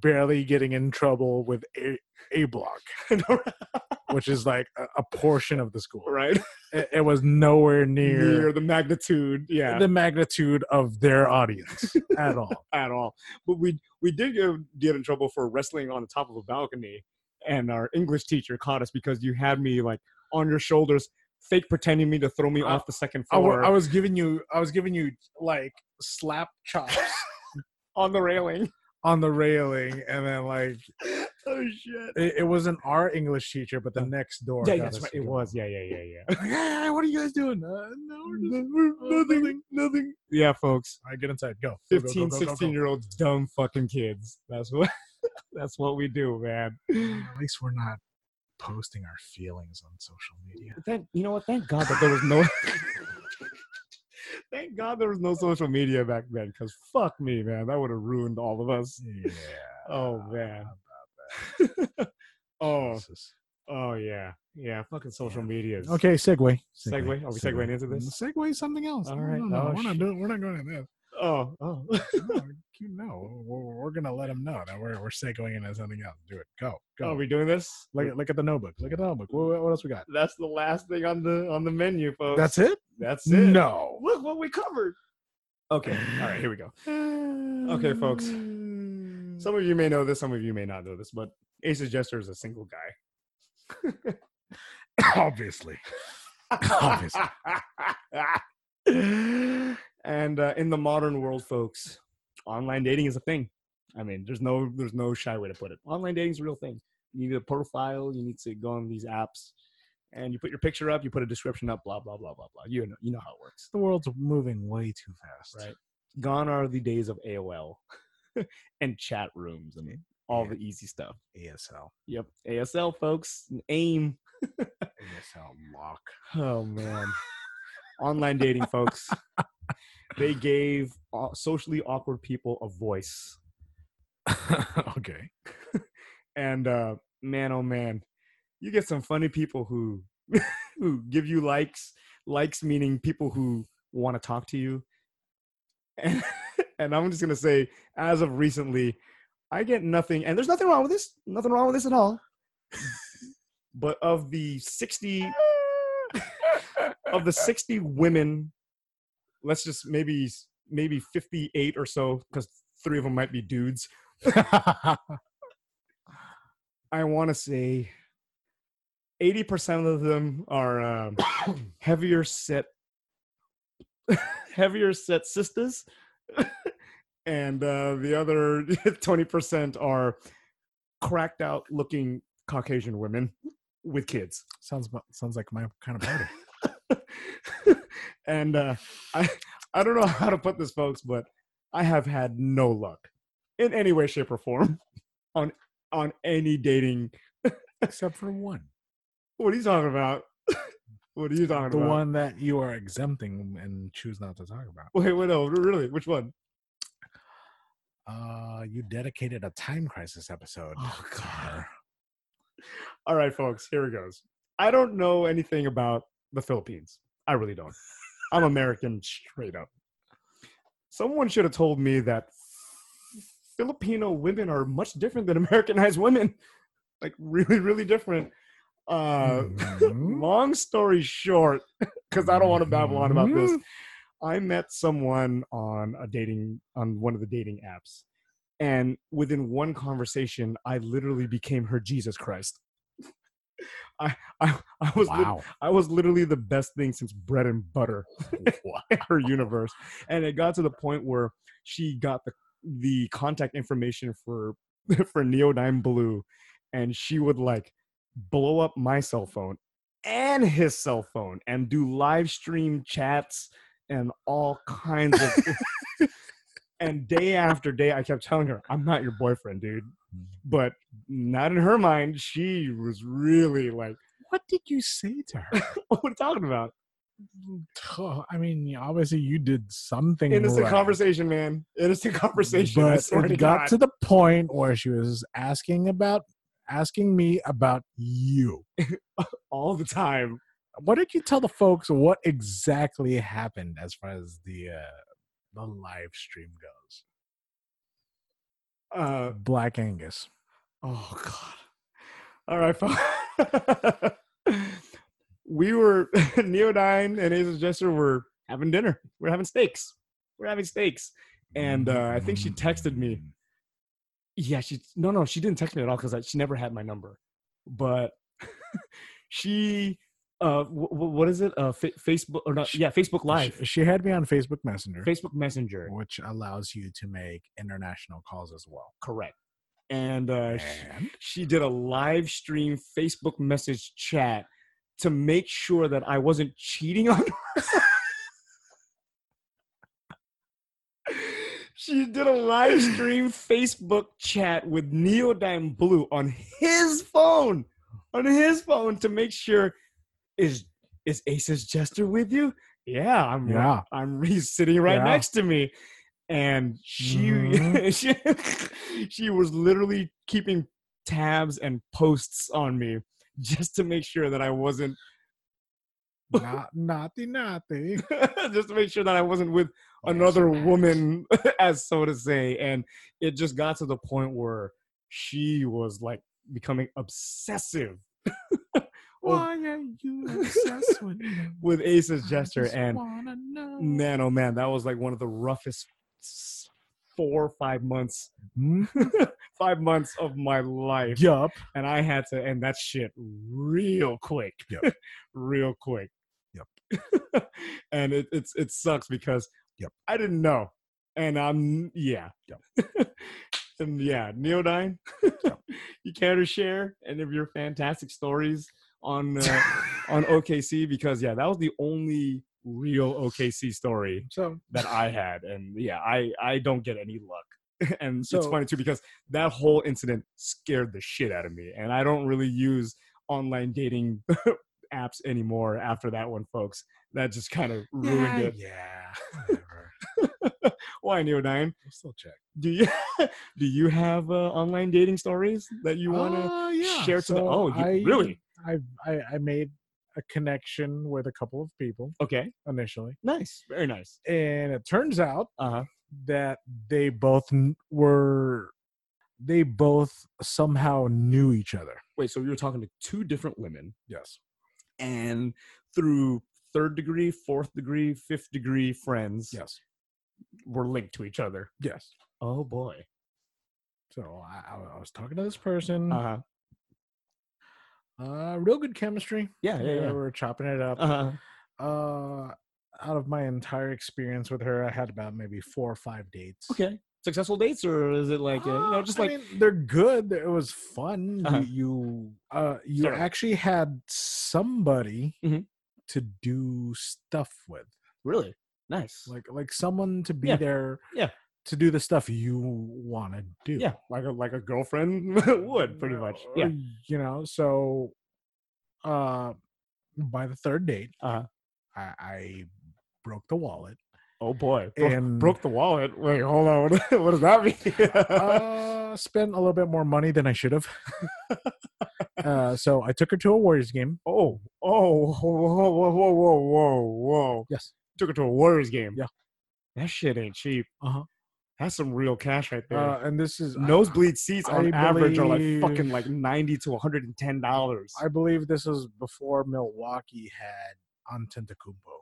barely getting in trouble with a, a block (laughs) which is like a, a portion of the school right. it, it was nowhere near, Near the magnitude, yeah, the magnitude of their audience (laughs) at all at all. But we we did get, get in trouble for wrestling on the top of a balcony, and our English teacher caught us because you had me like on your shoulders, fake pretending me to throw me Uh, off the second I, floor I was giving you i was giving you like slap chops (laughs) on the railing. On the railing and then like (laughs) oh shit. it, it wasn't our english teacher but the next door Yeah, that's right. It go. was. Yeah, yeah, yeah, yeah. (laughs) Like, hey, hey, what are you guys doing uh, no we're just nothing, nothing, nothing. Yeah, folks. all right get inside go Go, go, go, 15, go, go, go. 16 year olds, dumb fucking kids. That's what. (laughs) that's what we do, man. at least we're not posting our feelings on social media Thank you know what? Thank God that there was no. Thank God there was no social media back then, because fuck me, man, that would have ruined all of us. yeah Oh man. (laughs) oh, Jesus. oh yeah, yeah. Fucking social media. Okay, segue. Segue? Are we segueing into this? Segue something else. All right. No, right. No, no, Oh, we're not doing. We're not going to this. Oh, oh. (laughs) No, you know, we're, we're gonna let them know that we're we're segueing into something else. Do it. Go. Go. Are we doing this? look at look at the notebook. Look at the notebook. What, what else we got? That's the last thing on the on the menu, folks. That's it. That's it. No. Look what we covered. Okay. All right. Here we go. (sighs) Okay, folks. Some of you may know this. Some of you may not know this, but Aces Jester is a single guy. (laughs) Obviously. Obviously. (laughs) and uh, in the modern world, folks, online dating is a thing. I mean, there's no there's no shy way to put it. Online dating is a real thing. You need a profile. You need to go on these apps, and you put your picture up. You put a description up. Blah blah blah blah blah. You know you know how it works, The world's moving way too fast. right? Gone are the days of AOL (laughs) and chat rooms and all Yeah. the easy stuff. ASL. Yep, ASL folks, AIM. (laughs) ASL lock. Oh man. Online dating, folks. (laughs) They gave uh, socially awkward people a voice. (laughs) okay. And uh man oh man, you get some funny people who (laughs) who give you likes, likes meaning people who want to talk to you. And, (laughs) and I'm just going to say as of recently, I get nothing and there's nothing wrong with this. Nothing wrong with this at all. but of the 60 of the 60 women let's just maybe maybe 58 or so because three of them might be dudes. I want to say 80% of them are um, (coughs) heavier set (laughs) heavier set sisters. (laughs) And uh, the other (laughs) 20% are cracked out looking caucasian women with kids. Sounds sounds like my kind of party. (laughs) and uh, I I don't know how to put this, folks, but I have had no luck in any way, shape, or form (laughs) on on any dating. (laughs) Except for one. What are you talking about? What are you talking the about? The one that you are exempting and choose not to talk about. Wait, wait, no, really? Which one? Uh, you dedicated a time crisis episode. Oh, her. All right, folks, here it goes. I don't know anything about the Philippines. I really don't. I'm American straight up. Someone should have told me that Filipino women are much different than Americanized women. (laughs) Like really, really different. Uh (laughs) Mhm. long story short, (laughs) because I don't want to babble on about this. Mhm. I met someone on a dating on one of the dating apps, and within one conversation, I literally became her Jesus Christ. I I, I was Wow. I was literally the best thing since bread and butter (laughs) in her universe, and it got to the point where she got the the contact information for (laughs) for Neodyne Blue, and she would like blow up my cell phone and his cell phone and do live stream chats and all kinds of (laughs) and day after day i kept telling her i'm not your boyfriend dude but not in her mind she was really like What did you say to her? (laughs) (laughs) what are you talking about I mean, obviously you did something. innocent right, conversation man innocent (laughs) conversation But to it got God. to the point where she was asking about asking me about you. all the time What did you tell the folks? What exactly happened as far as the uh, the live stream goes? Uh Black Angus. Oh God! All right, folks. (laughs) we were (laughs) Neodyne and Aces Jester were having dinner. We're having steaks. We're having steaks, and uh, I think she texted me. Yeah, she no no she didn't text me at all because she never had my number, but (laughs) she uh w- what is it? Uh fa- Facebook or not yeah Facebook Live. She, she had me on Facebook Messenger, Facebook Messenger. Which allows you to make international calls as well. correct, and uh, And? she did a live stream Facebook message chat to make sure that I wasn't cheating on her. (laughs) she did a live stream Facebook chat with Neodyne Blue on his phone, on his phone to make sure is is Aces Jester with you? Yeah, I'm Yeah. I'm (laughs) he's sitting right Yeah. next to me. And she, Mhm. (laughs) she she was literally keeping tabs and posts on me just to make sure that I wasn't not naughty naughty. (laughs) just to make sure that I wasn't with another woman, as so to say. And it just got to the point where she was like becoming obsessive Oh. Why are you obsessed with me? (laughs) with Aces Jester. And man, oh man, that was like one of the roughest four or five months, (laughs) five months of my life. Yup. And I had to end that shit real quick. Yep. (laughs) real quick. Yep. and it, it's it sucks because Yep. I didn't know. And I'm yeah. Yep. and yeah, Neodyne, you care to share any of your fantastic stories on uh, (laughs) on OKC? Because yeah, that was the only real OKC story so that I had, and yeah, I I don't get any luck. (laughs) and it's funny too because that whole incident scared the shit out of me, and I don't really use online dating (laughs) apps anymore after that one, folks. That just kind of ruined yeah, it. yeah. Why, Neodyne? We'll still check. Do you do you have uh, online dating stories that you want to? Uh, yeah. share to the- oh, you- I, really? I, I I made a connection with a couple of people Okay, initially, nice, very nice. and it turns out Uh huh. that they both n- were they both somehow knew each other. Wait, so you were talking to two different women, Yes. and through third degree, fourth degree, fifth degree friends, Yes. were linked to each other. Yes. Oh boy. So I, I was talking to this person. Uh huh. Uh, real good chemistry. Yeah, yeah, yeah. We were chopping it up. Uh huh. Uh, out of my entire experience with her, I had about maybe four or five dates. Okay. Successful dates, or is it like uh, you know, Uh, just I like mean, they're good. It was fun. Uh-huh. You you, uh, you Sure. actually had somebody Mhm. to do stuff with, really nice? like like someone to be Yeah. there, Yeah. To do the stuff you want to do. yeah, like a like a girlfriend (laughs) would pretty much. Uh, Yeah. you know. So, uh, by the third date, Uh-huh. I, I broke the wallet. Oh boy. Broke, And- broke the wallet. Wait, hold on. What, (laughs) what does that mean? uh, spent a little bit more money than I should have. (laughs) uh, so I took her to a Warriors game. oh, oh, whoa, whoa, whoa, whoa, whoa, whoa. Yes. Took her to a Warriors game. Yeah. That shit ain't cheap. Uh-huh. That's some real cash right there. Uh, and this is Nosebleed (sighs) seats on I average are like fucking like 90 to 110 dollars. I believe this was before Milwaukee had Antetokounmpo.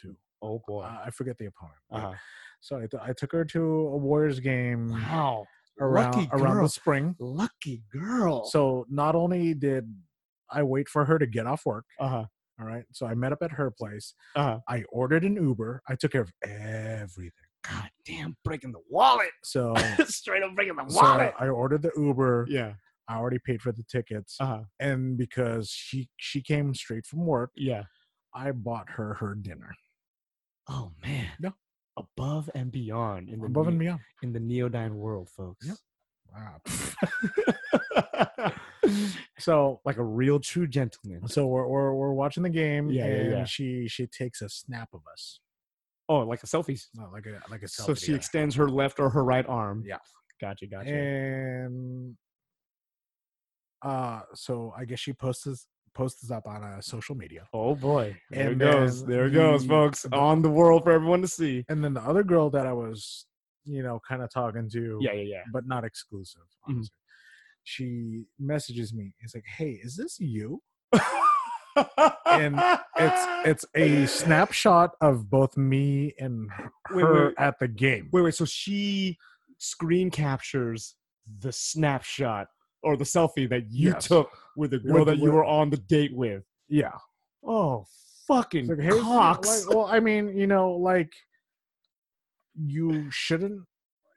Too. Oh boy. Uh, I forget the opponent. Uh-huh. So I, th- I took her to a Warriors game Wow. around Lucky around girl. the spring. Lucky girl. So not only did I wait for her to get off work, uh-huh. all right. So I met up at her place. Uh-huh. I ordered an Uber. I took care of everything. God damn, breaking the wallet. So, (laughs) Straight up breaking the so wallet. I ordered the Uber. yeah. I already paid for the tickets, Uh-huh. and because she she came straight from work, Yeah. I bought her her dinner Oh man. Yeah. Above and beyond in the above and neo- beyond. in the neodyne world, folks. Yep. Wow. (laughs) (laughs) so like a real true gentleman. so we're, we're we're watching the game, Yeah, yeah, and yeah. she she takes a snap of us, Oh, like a selfie. no, like a like a selfie. So she together. extends her left or her right arm. Yeah. Gotcha, gotcha. and uh so i guess she posts this posts this up on uh, social media oh boy. There And it goes. There it goes, folks. the- On the world for everyone to see. and then the other girl that i was you know kind of talking to Yeah, yeah, yeah. but not exclusive Mhm. she messages me it's like hey is this you yeah. (laughs) And it's it's a snapshot of both me and Wait, her wait. at the game Wait, wait. So she screen captures the snapshot or the selfie that you Yes. took with the girl With- that you with- were on the date with. yeah Oh, fucking like, the- cocks. like, well, I mean, you know, like you shouldn't,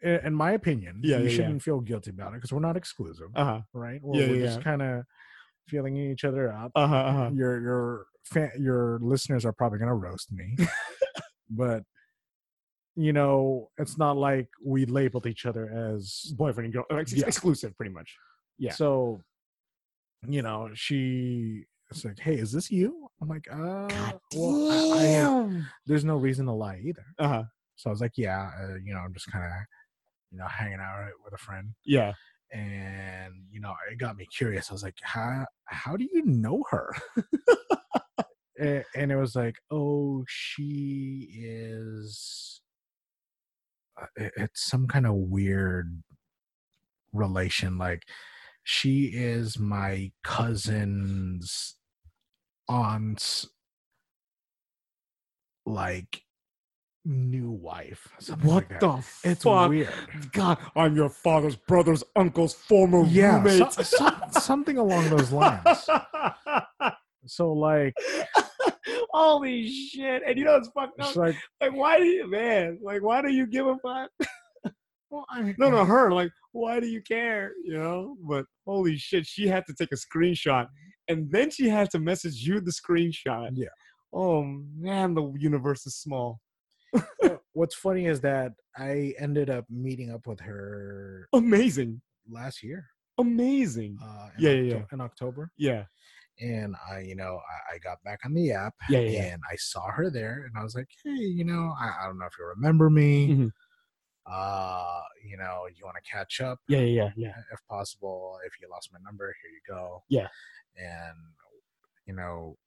in my opinion, Yeah, you yeah, yeah. shouldn't feel guilty about it because we're not exclusive, uh huh. right? We're, Yeah, we're yeah, just kind of feeling each other up. Uh huh. Uh-huh. Your your fa- your listeners are probably gonna roast me, (laughs) but you know, it's not like we labeled each other as Boyfriend and girl, Yeah. exclusive, pretty much. Yeah. So, you know, she. It's like, hey, is this you? I'm like, uh, well, I, I there's no reason to lie either. Uh huh. So I was like, yeah, uh, you know, I'm just kind of, you know, hanging out with a friend. Yeah. And, you know, it got me curious. I was like, how, how do you know her? (laughs) and, and it was like, oh, she is, uh, it's some kind of weird relation. Like, she is my cousin's aunt's, like, new wife. What like the It's fuck? weird. God, I'm your father's brother's uncle's former Yeah, roommate. so- so- something along those lines. (laughs) So like, (laughs) Holy shit! And you know it's fucked up. like, Like, why do you, man? Like, why do you give a fuck? (laughs) well, I mean, No, no, her. Like, why do you care? You know? But holy shit, she had to take a screenshot, and then she had to message you the screenshot. Yeah. Oh man, the universe is small. What's funny is that I ended up meeting up with her Amazing, last year. amazing. Uh, Yeah, yeah, Octo- In October, Yeah, and I, you know, I, I got back on the app, yeah, yeah. yeah. and I saw her there, and I was like, hey, you know, I, I don't know if you remember me. Mhm. Uh, you know, you want to catch up? Yeah, yeah, yeah, yeah. if possible. If you lost my number, here you go. Yeah. And you know,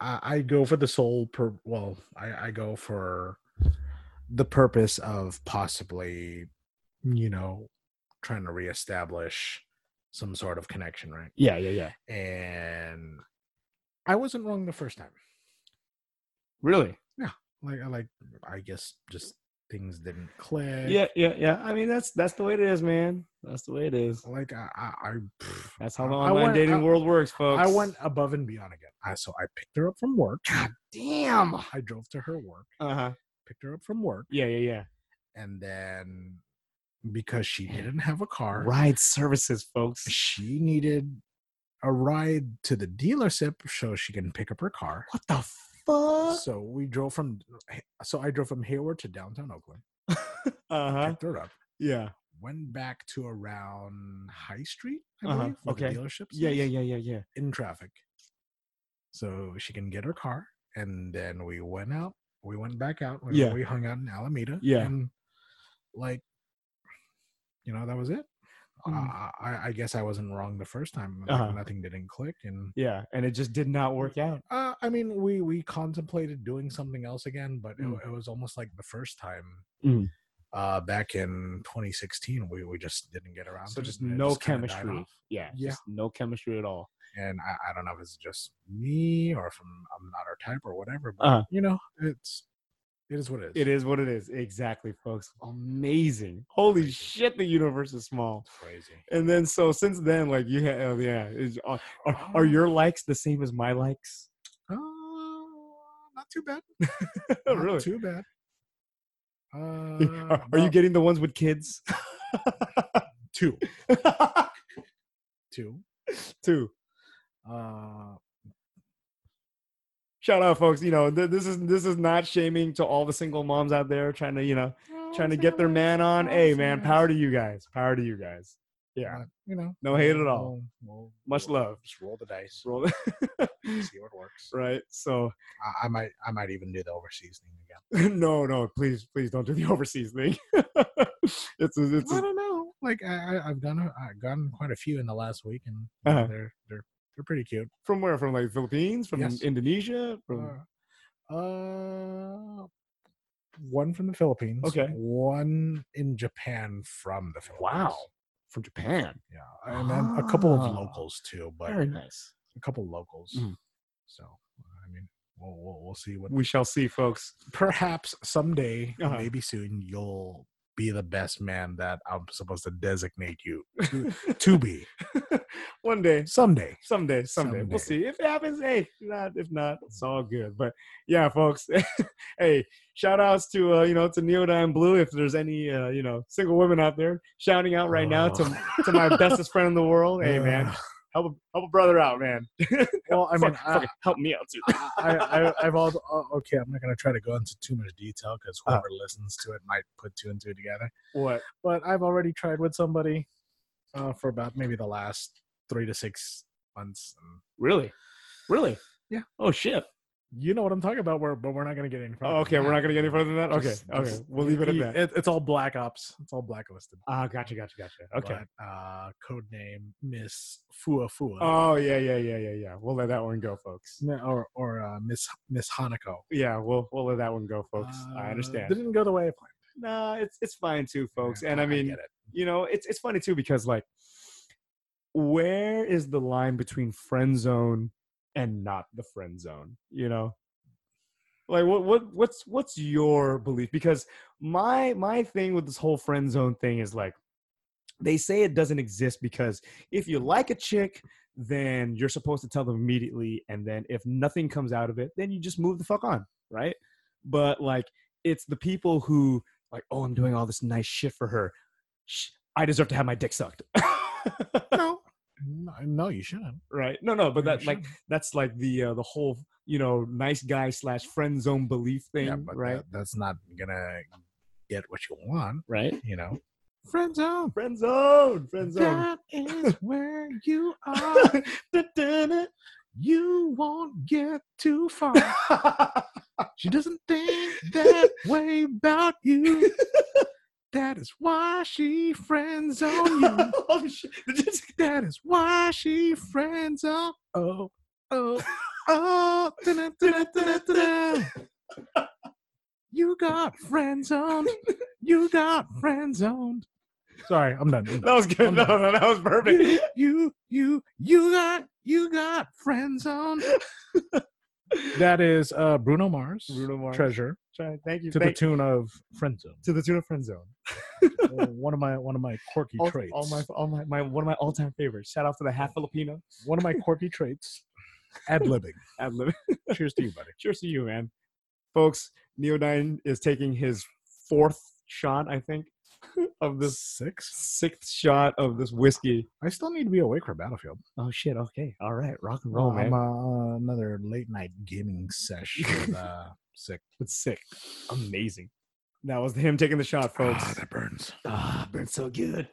I, I go for the sole per. Well, I, I go for the purpose of possibly, you know, trying to reestablish some sort of connection, right? Yeah, yeah, yeah. And I wasn't wrong the first time. Really? Yeah. Like, I like, I guess just things didn't click. Yeah, yeah, yeah. I mean, that's that's the way it is, man. That's the way it is. Like I, I, I That's how the online went- dating I- world works, folks. I went above and beyond again. I so I picked her up from work. God damn. I drove to her work, Uh huh. picked her up from work, Yeah, yeah, yeah. and then because she didn't have a car, Ride services, folks. she needed a ride to the dealership so she can pick up her car. What the fuck? So we drove from so I drove from Hayward to downtown Oakland, Uh huh. picked her up, Yeah. went back to around High Street, I Uh-huh, believe, okay. the dealerships. Yeah, yeah, yeah, yeah, yeah. in traffic. so she can get her car. And then we went out. We went back out. We, Yeah. we hung out in Alameda. Yeah. and like, you know, that was it. Mm. I, I guess I wasn't wrong the first time. Like, Uh-huh. Nothing didn't click, and Yeah, and it just did not work out. uh, I mean, we we contemplated doing something else again, but Mm. it, it was almost like the first time. Mm. Uh, back in 2016, we, we just didn't get around. So just no kinda chemistry. Yeah, Yeah. just no chemistry at all. And I, I don't know if it's just me or if I'm, I'm not our type or whatever. But Uh-huh. you know, it's it is what it is. It is what it is. Exactly, folks. Amazing. Holy Crazy. shit, the universe is small. crazy. And then so since then, like you have, yeah, are, are, Oh. your likes the same as my likes? Uh, not too bad. (laughs) Not Oh, really? too bad. (laughs) Uh, are, are you getting the ones with kids? two? (laughs) Two. Two. Uh, Shout out, folks. You know, th- this is this is not shaming to all the single moms out there trying to, you know, trying to get their man on. Hey, man, power to you guys. Power to you guys. Yeah, you know, no hate at all. Much love. Just roll the dice. Roll it. (laughs) See what works. right. So I, I might, I might even do the overseas thing again. (laughs) no, no, please, please don't do the overseas thing. (laughs) it's a, it's I don't know. Like I, I- I've done, I've gotten quite a few in the last week, and Uh-huh. they're they're they're pretty cute. from where? From like Philippines? From Yes. Indonesia? From Uh, uh, one from the Philippines. Okay. One in Japan from the Philippines. wow, from Japan. Yeah, and then a couple of Ah. locals too, but Very nice. a couple locals. Mhm. So I mean, we'll, we'll we'll see what. We shall see, folks. Perhaps someday, Uh-huh. maybe soon, you'll be the best man that I'm supposed to designate you to, (laughs) to be One day, someday. someday, someday. We'll see. If it happens, hey, if not, if not, it's all good. But yeah, folks. (laughs) hey, shout outs to uh, you know, to Neodyne Blue. If there's any uh, you know, single women out there shouting out right now to Oh. to my bestest friend in the world. Hey man. (laughs) help a help a brother out, man. (laughs) Well, I Fuck- mean, fuck I, it, help me out too. I, I, I've all uh, okay. I'm not gonna try to go into too much detail because Uh. whoever listens to it might put two and two together. what? But I've already tried with somebody uh, for about maybe the last three to six months. And Really? Really? Yeah. Oh shit. You know what I'm talking about. We're, but we're not gonna get any further. Oh, okay, we're not gonna get any further than that. Okay, Just- okay, just- we'll leave it at that. It, it's all black ops. It's all blacklisted. Ah, gotcha, gotcha, gotcha. Okay. But, uh, code name Miss Fua Fua. Oh yeah, yeah, yeah, yeah, yeah. We'll let that one go, folks. No, or or uh, Miss Miss Hanako. Yeah, we'll we'll let that one go, folks. I Uh, understand. Didn't go the way I planned. Nah, it's it's fine too, folks. Yeah, and I mean, it. you know, it's it's funny too because like, where is the line between friend zone and not the friend zone? You know, like what what what's what's your belief? Because my my thing with this whole friend zone thing is like, they say it doesn't exist because if you like a chick. Then you're supposed to tell them immediately, and then if nothing comes out of it, then you just move the fuck on, right? But like, it's the people who like, oh, I'm doing all this nice shit for her. I deserve to have my dick sucked. (laughs) no, no, no, you shouldn't. right? No, no, but that like that's like the uh, the whole you know nice guy slash friend zone belief thing, yeah, but right? that, that's not gonna get what you want. right? You know, friend zone. Friend zone, friend zone. That is (laughs) where you (laughs) are. You won't get too far. (laughs) She doesn't think that way about you. That is why she friends (laughs) on you. oh. That is why she friends on. Oh, oh, oh. da-da-da-da-da-da. You got friend zoned. You got friend zoned. Sorry, I'm done. I'm done. That was good. No, no, that was perfect. You, you, you got, you got friend zoned. (laughs) that is uh Bruno Mars. Bruno Mars. Treasure Thank you. to the tune of friend zone. to the tune of friend zone. one of my one of my quirky all, traits. all my, all my, my, one of my all-time favorites. Shout out to the half Filipino. one of my quirky traits. (laughs) Ad libbing. Ad libbing. (laughs) Cheers to you, buddy. Cheers to you, man. Folks, Neodyne is taking his fourth shot, I think, (laughs) of this Six. sixth shot of this whiskey. I still need to be awake for Battlefield. Oh shit! Okay, all right, rock and roll, I'm man. uh, another late night gaming sesh (laughs) with uh, sick. It's sick, amazing. That was him taking the shot, folks. Ah, that burns. Ah, burns so good.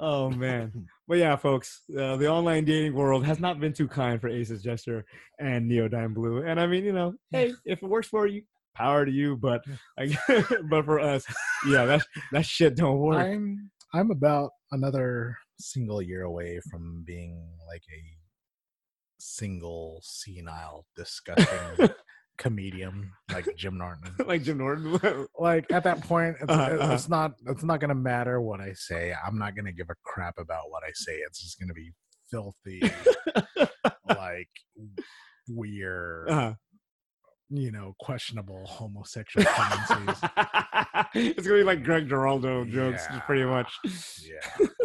Oh man. (laughs) But yeah, folks, uh, the online dating world has not been too kind for Aces Jester and Neodyne Blue. And I mean, you know, hey, if it works for you, power to you. But (laughs) I, (laughs) but for us, yeah, that that shit don't work. I'm I'm about another single year away from being like a single senile disgusting (laughs) comedian like Jim Norton. like Jim Norton. Like at that point, it's, Uh-huh, uh-huh. it's not it's not gonna matter what I say. I'm not gonna give a crap about what I say. It's just gonna be filthy, like weird, uh-huh. You know, questionable homosexual tendencies. (laughs) it's gonna be like Greg Giraldo jokes, just pretty much. Yeah. (laughs)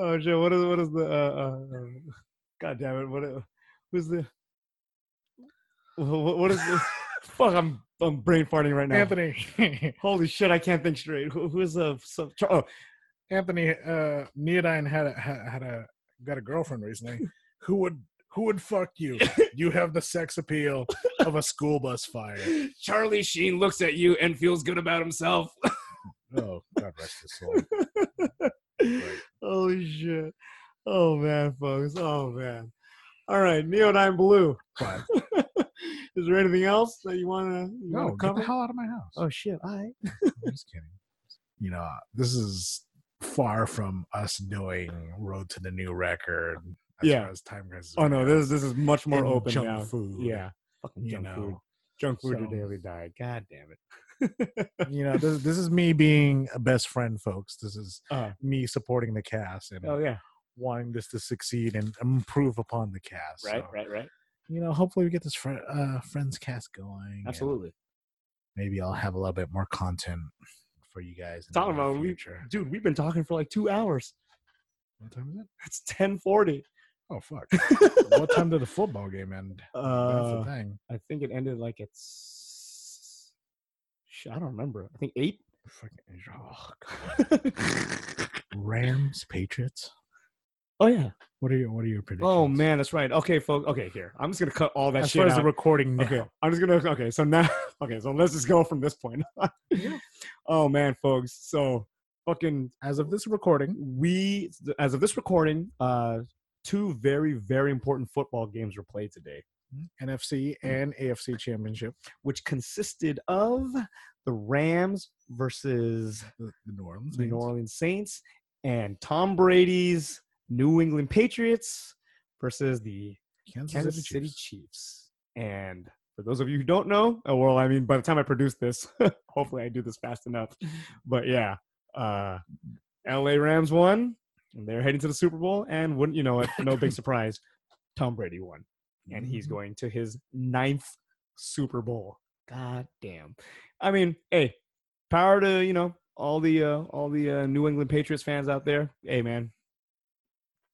Oh shit! What is what is the? Uh, uh, uh, God damn it! What? uh, Who's the? What, what is the? (laughs) Fuck! I'm I'm brain farting right now. Anthony, Holy shit! I can't think straight. Who, who is the? Some, oh, Anthony, uh, Neodyne had a, had, had a got a girlfriend recently. Who would who would fuck you? (laughs) You have the sex appeal of a school bus fire. Charlie Sheen looks at you and feels good about himself. Oh, God rest his soul. (laughs) Holy shit! Oh man, folks. Oh man. All right, Neodyne Blue. (laughs) Is there anything else that you wanna you no, wanna get cover? the hell out of my house. Oh shit! All right. I'm just kidding. You know, this is far from us doing Road to the New Record. As Yeah. far as time crisis. Oh no, goes. this this is much more And open junk now. food. Yeah, fucking You junk food. know, Junk food so- daily diet. God damn it. (laughs) you know, this, this is me being a best friend, folks. This is Uh, me supporting the cast and oh yeah. wanting this to succeed and improve upon the cast. Right. So, Right. Right. You know, hopefully we get this fr- uh, friends cast going. Absolutely. Maybe I'll have a little bit more content for you guys. In Talking about we, future. dude. We've been talking for like two hours. What time is it? It's ten forty. Oh fuck! what time did the (laughs) football game end? That's Uh, the thing. I think it ended like it's. I don't remember. I think eight. Fucking, oh, (laughs) Rams, Patriots. oh yeah. What are your What are your predictions? Oh man, that's right. Okay, folks. Okay, here. I'm just gonna cut all that As shit far as out. the recording now. Okay, I'm just gonna. Okay, so now, (laughs) okay, so let's just go from this point. oh man, folks. So fucking, As of this recording, we as of this recording, uh, two very very important football games were played today, mm-hmm. NFC mm-hmm. and AFC Championship, which consisted of the Rams versus the, New Orleans, the New Saints. Orleans Saints and Tom Brady's New England Patriots versus the Kansas, Kansas City, City Chiefs. Chiefs. And for those of you who don't know, oh, well, I mean, by the time I produce this, (laughs) hopefully I do this fast enough. (laughs) But yeah, uh, LA Rams won, and they're heading to the Super Bowl. And wouldn't you know it, no big (laughs) surprise, Tom Brady won, and he's Mhm. going to his ninth Super Bowl. God damn! I mean, hey, power to you know all the uh, all the uh, New England Patriots fans out there. Hey, man,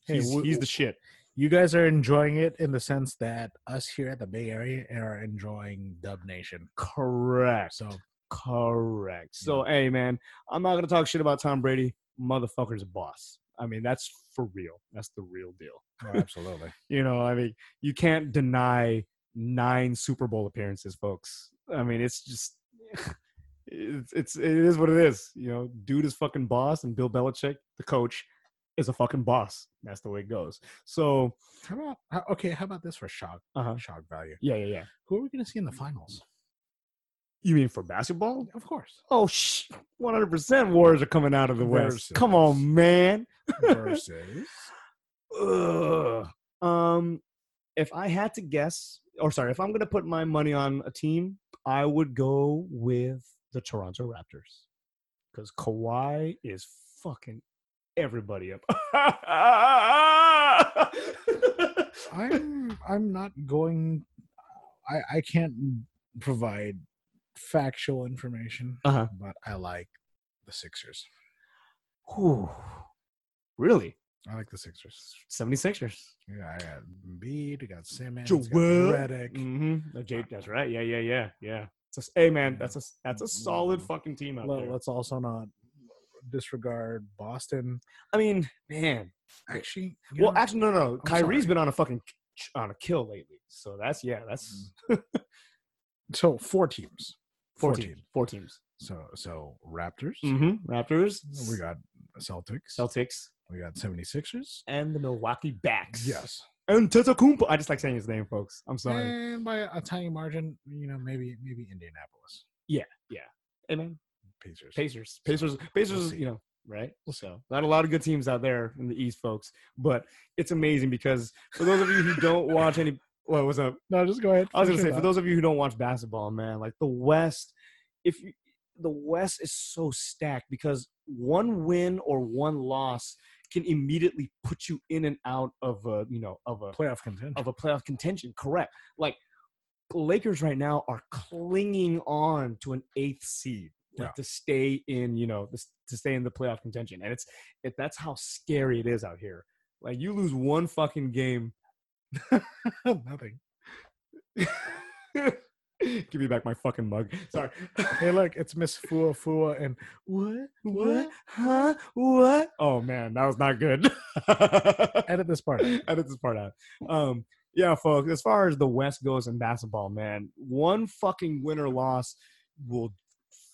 Hey, he's, he's the shit. You guys are enjoying it in the sense that us here at the Bay Area are enjoying Dub Nation. Correct. So Correct. So, hey, man, I'm not gonna talk shit about Tom Brady. Motherfucker's a boss. I mean, that's for real. That's the real deal. oh, absolutely. (laughs) You know, I mean, you can't deny nine Super Bowl appearances, folks. I mean, it's just, (laughs) it's, it's it is what it is. You know, dude is fucking boss, and Bill Belichick, the coach, is a fucking boss. That's the way it goes. So, How about how, okay? How about this for shock uh-huh. shock value? yeah, yeah, yeah. Who are we going to see in the finals? You mean for basketball? Of course, Oh, sh- 100% Warriors are coming out of the West. Come on, man. versus (laughs) Ugh. Um, if I had to guess, or sorry, if I'm gonna put my money on a team, I would go with the Toronto Raptors because Kawhi is fucking everybody up. (laughs) I'm I'm not going. I I can't provide factual information, Uh-huh. but I like the Sixers. Whew. Really? I like the Sixers. 76ers. Yeah, I got Embiid, I got Simmons, Joel. got Redick. Mm-hmm. That's right. Yeah, yeah, yeah, yeah. It's a, hey, man, that's a that's a solid fucking team out Let, there. us also not disregard Boston. I mean, man. Actually, Well, know, actually, no, no. I'm Kyrie's sorry. been on a fucking on a kill lately. So that's yeah, that's so four teams. Four, Four teams. Four teams. So so Raptors. Mm-hmm. Raptors. We got Celtics. Celtics We got 76ers. and the Milwaukee Bucks. Yes. And Antetokounmpo. I just like saying his name, folks. I'm sorry. And by a tiny margin, you know, maybe maybe Indianapolis Yeah, yeah. Hey man, Pacers. Pacers. Pacers. Pacers. see. You know, right? So not a lot of good teams out there in the East, folks. But it's amazing because for those of you who don't watch any, what was up? No, just go ahead. I was gonna say for those of you who don't watch basketball, man, like the West, if you, the West is so stacked because one win or one loss can immediately put you in and out of a you know of a playoff contention. of a playoff contention. Correct. Like Lakers right now are clinging on to an eighth seed like, Yeah. to stay in, you know, this, to stay in the playoff contention, and it's it, that's how scary it is out here. Like you lose one fucking game. (laughs) Nothing. (laughs) Give me back my fucking mug. Sorry. (laughs) Hey, look, it's Miss Fua Fua and what? What? Huh? What? Oh man, that was not good. edit this part. edit this part out. Um, yeah, folks. As far as the West goes in basketball, man, one fucking win or loss will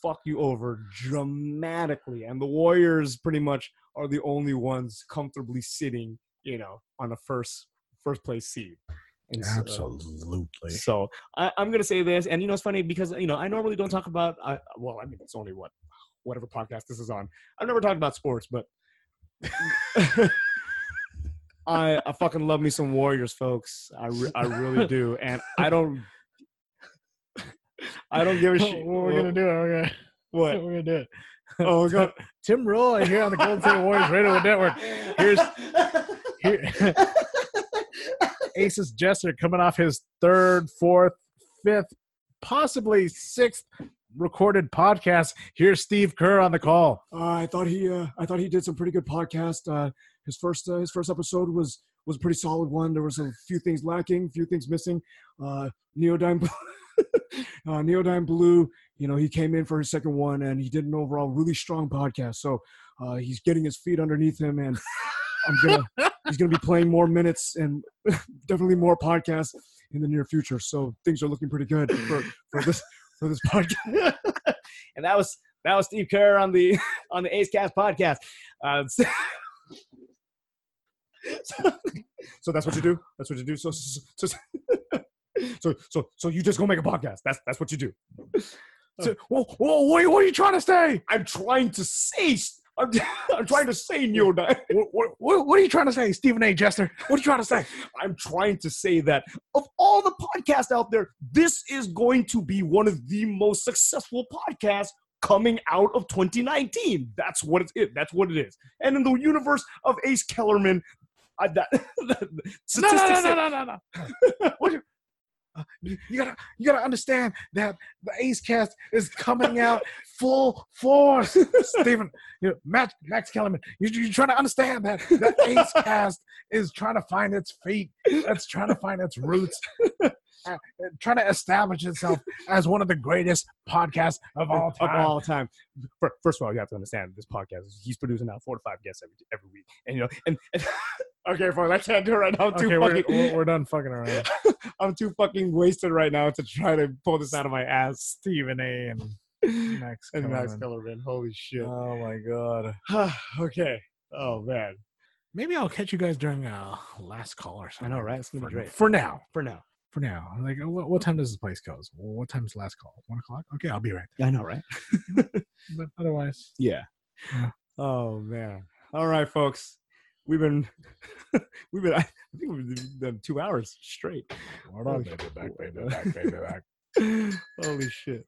fuck you over dramatically, and the Warriors pretty much are the only ones comfortably sitting, you know, on the first first place seed. And Absolutely. so I, I'm gonna say this, and you know it's funny because you know I normally don't talk about. I, well, I mean it's only what whatever podcast this is on. I've never talked about sports, but (laughs) I I fucking love me some Warriors, folks. I re- I really do, and I don't. I don't give a shit. what we're gonna do? We're gonna, What? we're gonna do it. Oh, we're gonna. (laughs) Tim Roye here on the Golden State Warriors Radio Network. Here's here, Aces Jester coming off his third, fourth, fifth, possibly sixth recorded podcast. Here's Steve Kerr on the call. Uh, I thought he uh, I thought he did some pretty good podcast. Uh, his first uh, his first episode was was a pretty solid one. There was a few things lacking, a few things missing. Uh, Neodyne (laughs) uh, Neodyne Blue, you know, he came in for his second one and he did an overall really strong podcast. So uh, he's getting his feet underneath him, and I'm gonna he's gonna be playing more minutes and (laughs) definitely more podcasts in the near future. So things are looking pretty good for, for this for this podcast. (laughs) and that was that was Steve Kerr on the (laughs) on the Ace Cast podcast. Uh, so, so that's what you do. That's what you do. So so so so, so, so you just go make a podcast. That's that's what you do. So, whoa, whoa, what, what are you trying to say? I'm trying to say. I'm, (laughs) I'm trying to say Neil What, what, what, what are you trying to say, Stephen A. Jester? What are you trying to say? I'm trying to say that of all the podcasts out there, this is going to be one of the most successful podcasts coming out of 2019. That's what it is. it. That's what it is. And in the universe of Ace Kellerman, I, that, (laughs) that No, no, no, no, no, no, no. (laughs) What you, uh, you you gotta, you gotta understand that the Ace Cast is coming out (laughs) full force. Stephen, you know, Max, Max Kellerman, you, you're trying to understand that the Ace (laughs) Cast is trying to find its feet. It's trying to find its roots. Uh, trying to establish itself as one of the greatest podcasts of all of time. all time. First of all, you have to understand this podcast. He's producing now four to five guests every every week, and you know, and, and (laughs) okay, fine, I can't do it right now. I'm too Okay, we're, fucking, we're, done fucking around. (laughs) I'm too fucking wasted right now to try to pull this out of my ass. Stephen A. and (laughs) Max And Max Kellerman. Holy shit. Oh my god. (sighs) okay. Oh man, Maybe I'll catch you guys during uh last call or something. I know, right? It's gonna For, be great for now. for now. For now. Like, uh, what, what time does this place close? What time's last call? One o'clock? Okay, I'll be right I know, right? (laughs) But otherwise, Yeah. Yeah. Oh man. All right, folks. We've been, (laughs) we've been. I think we've done two hours straight. hold on, baby, back, baby, (laughs) back, baby, back. Holy shit.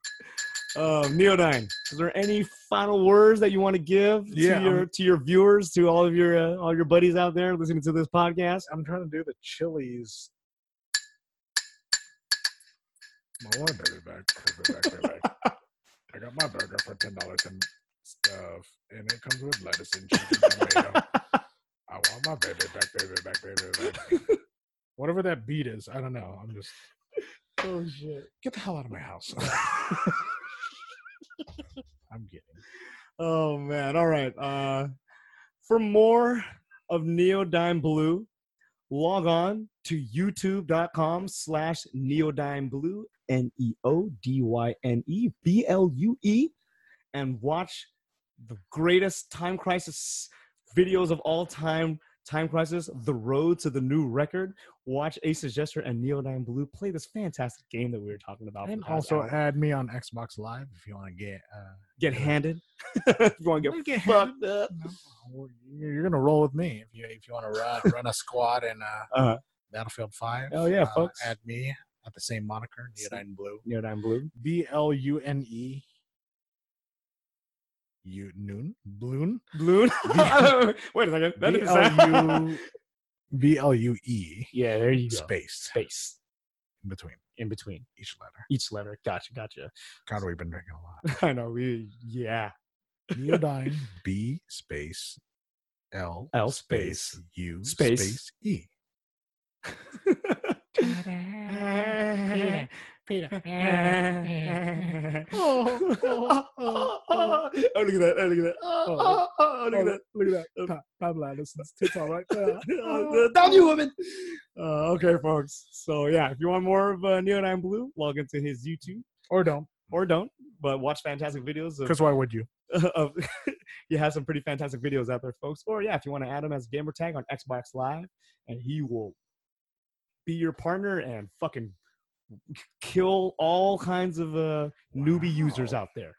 Uh, Neodyne, is there any final words that you want to give Yeah, to your to your viewers, to all of your uh, all your buddies out there listening to this podcast? I'm trying to do the Chili's. My one baby back, baby back, baby back. I got my burger for ten dollars and stuff, and it comes with lettuce and cheese and tomato. I want my baby back, baby back, baby back. Whatever that beat is, I don't know. I'm just oh shit. get the hell out of my house. (laughs) I'm kidding. Oh man. All right. Uh, for more of Neodyne Blue, log on to youtube.com slash neodyne blue n-e-o-d-y-n-e b-l-u-e and watch the greatest time crisis videos of all time. Time Crisis, The Road to the New Record. Watch Aces Jester and Neodyne Blue play this fantastic game that we were talking about. And also hour. add me on Xbox Live if you want to get. Uh, get handed. (laughs) if you want to get, get fucked handed. up no, you're you're gonna roll with me if you if you want to run run a squad in uh, Uh-huh. Battlefield Five. Oh, yeah, uh, folks. Add me at the same moniker, Neodyne Blue. Neodyne Blue. B L U N E. U noon bloon Blue. (laughs) (laughs) Oh, wait a second. That is U (laughs) B L U E Yeah, there you go. space Space in between in between each letter. each letter. Gotcha, gotcha. God, we've been drinking a lot. I know. We yeah. Neodyne B space L L space space U space. space E. oh, oh, look at that! Oh, look at that! Oh, oh, oh, look at that! Look at that. Pa- Pablo Anderson's tits all right. Uh, (laughs) Down you, woman! Uh, okay, folks. So yeah, if you want more of uh, Neodyne Blue, log into his YouTube Or don't, or don't, but watch fantastic videos because why would you? (laughs) of (laughs) he has some pretty fantastic videos out there, folks. Or yeah, if you want to add him as gamer tag on Xbox Live, and he will be your partner and fucking kill all kinds of uh, newbie users out there.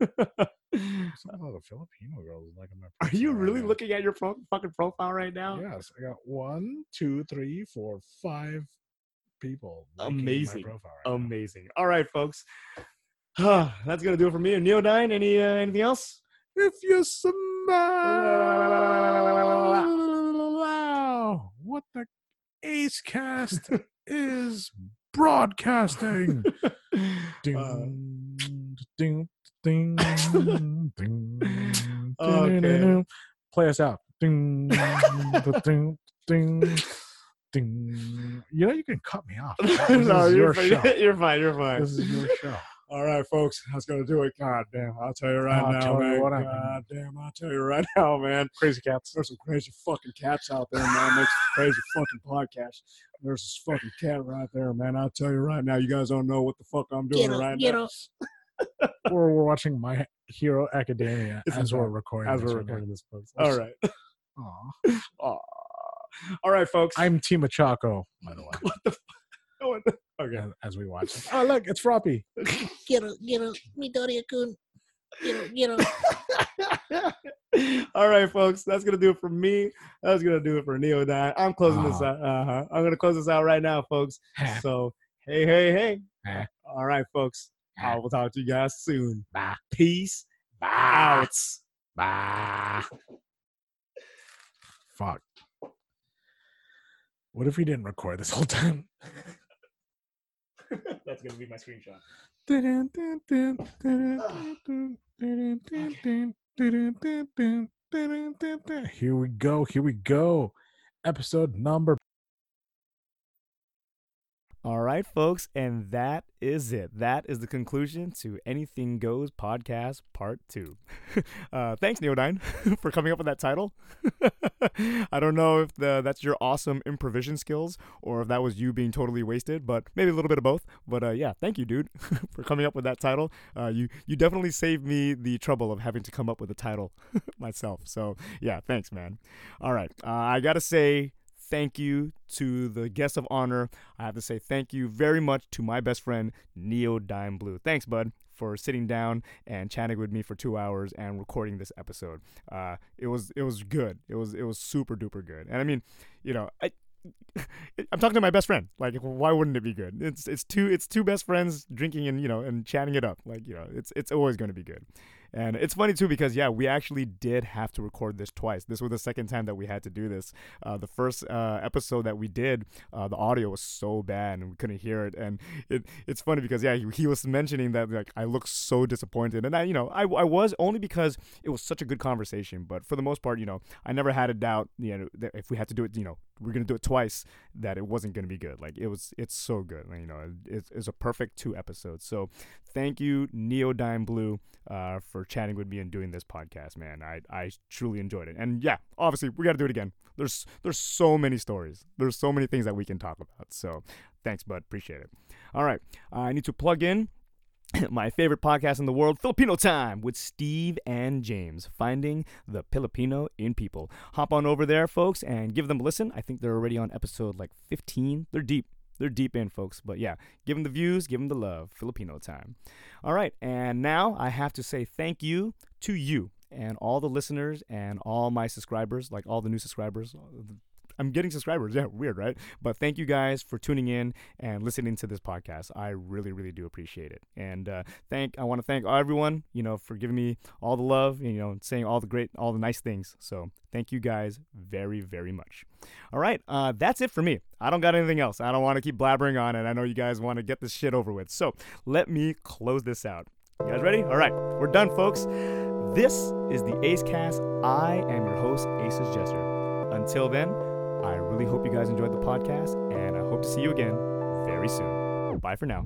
Some of the Filipino girls like my. (laughs) Are you right really now. looking at your pro- fucking profile right now? Yes, I got one, two, three, four, five people. Amazing. right now. Amazing. All right, folks. (sighs) That's gonna do it for me. And Neodyne, any uh, anything else? If you smile, (laughs) what the Ace Cast (laughs) is broadcasting. (laughs) Ding, Uh, ding, ding, ding, Okay. ding. Play us out. Ding, ding, ding, ding. You know you can cut me off. This (laughs) no, you're, your fine. you're fine. You're fine. This is your show. All right, folks. That's gonna do it. God damn, I'll tell you right I'll now, tell you man. what God happened. damn, I'll tell you right (laughs) now, man. Crazy cats. There's some crazy fucking cats out there, man. Makes some crazy fucking podcast. There's this fucking cat right there, man. I'll tell you right now. You guys don't know what the fuck I'm doing right now. (laughs) We're, we're watching My Hero Academia It's as we're insane. recording. As this we're recording this, folks. All right. (laughs) Aw. Aw. All right, folks. I'm Team Chaco, by the way, what the? F- what the- okay. as, as we watch. it. Oh, look, (laughs) it's Froppy. Quiero, quiero, Midoriya kun. Quiero, quiero. All right, folks. That's gonna do it for me. That's gonna do it for Neodyne. I'm closing this Ah. out. Uh-huh. I'm gonna close this out right now, folks. (laughs) So hey, hey, hey. Eh. All right, folks. I Eh. will talk to you guys soon. Bye. Peace Bye. out. Bye. Fuck. What if we didn't record this whole time? (laughs) That's gonna be my screenshot. Here we go. Here we go. Episode number. All right, folks, and that is it. That is the conclusion to Anything Goes podcast part two. (laughs) uh, thanks, Neodyne, (laughs) for coming up with that title. (laughs) I don't know if the, that's your awesome improvisation skills or if that was you being totally wasted, but maybe a little bit of both. But uh, yeah, thank you, dude, for coming up with that title. Uh, you you definitely saved me the trouble of having to come up with a title myself. So yeah, thanks, man. All right, uh, I gotta say thank you to the guest of honor. I have to say thank you very much to my best friend, Neodyne Blue. Thanks, bud, for sitting down and chatting with me for two hours and recording this episode. Uh, it was it was good. It was it was super duper good. And I mean, you know, I. (laughs) I'm talking to my best friend. Like, why wouldn't it be good? It's it's two it's two best friends drinking and you know and chatting it up. Like, you know, it's it's always going to be good. And it's funny too because yeah, we actually did have to record this twice. This was the second time that we had to do this. Uh, the first uh, episode that we did, uh, the audio was so bad and we couldn't hear it. And it it's funny because yeah, he, he was mentioning that like I look so disappointed, and I you know I I was only because it was such a good conversation. But for the most part, you know, I never had a doubt. You know, that if we had to do it, you know, we're gonna do it twice, that it wasn't gonna be good. Like it was, it's so good. You know, it's, it's a perfect two episodes. So thank you, Neodyne Blue, uh, for chatting with me and doing this podcast, man. I, I truly enjoyed it. And yeah, obviously we got to do it again. There's there's so many stories. There's so many things that we can talk about. So thanks, bud. Appreciate it. All right, I need to plug in (coughs) my favorite podcast in the world, Filipino Time, with Steve and James, finding the Filipino in people. Hop on over there, folks, and give them a listen. I think they're already on episode like 15. They're deep. They're deep in, folks. But yeah, give them the views, give them the love. Filipino Time. All right, and now I have to say thank you to you and all the listeners and all my subscribers, like all the new subscribers. Uh, I'm getting subscribers. Yeah, weird, right? But thank you guys for tuning in and listening to this podcast. I really, really do appreciate it. And uh, thank I want to thank everyone, you know, for giving me all the love, you know, saying all the great, all the nice things. So thank you guys very, very much. All right, uh, that's it for me. I don't got anything else. I don't want to keep blabbering on, and I know you guys want to get this shit over with. So let me close this out. You guys ready? All right, we're done, folks. This is the Ace Cast. I am your host, Aces Jester. Until then, really hope you guys enjoyed the podcast, and I hope to see you again very soon. Bye for now.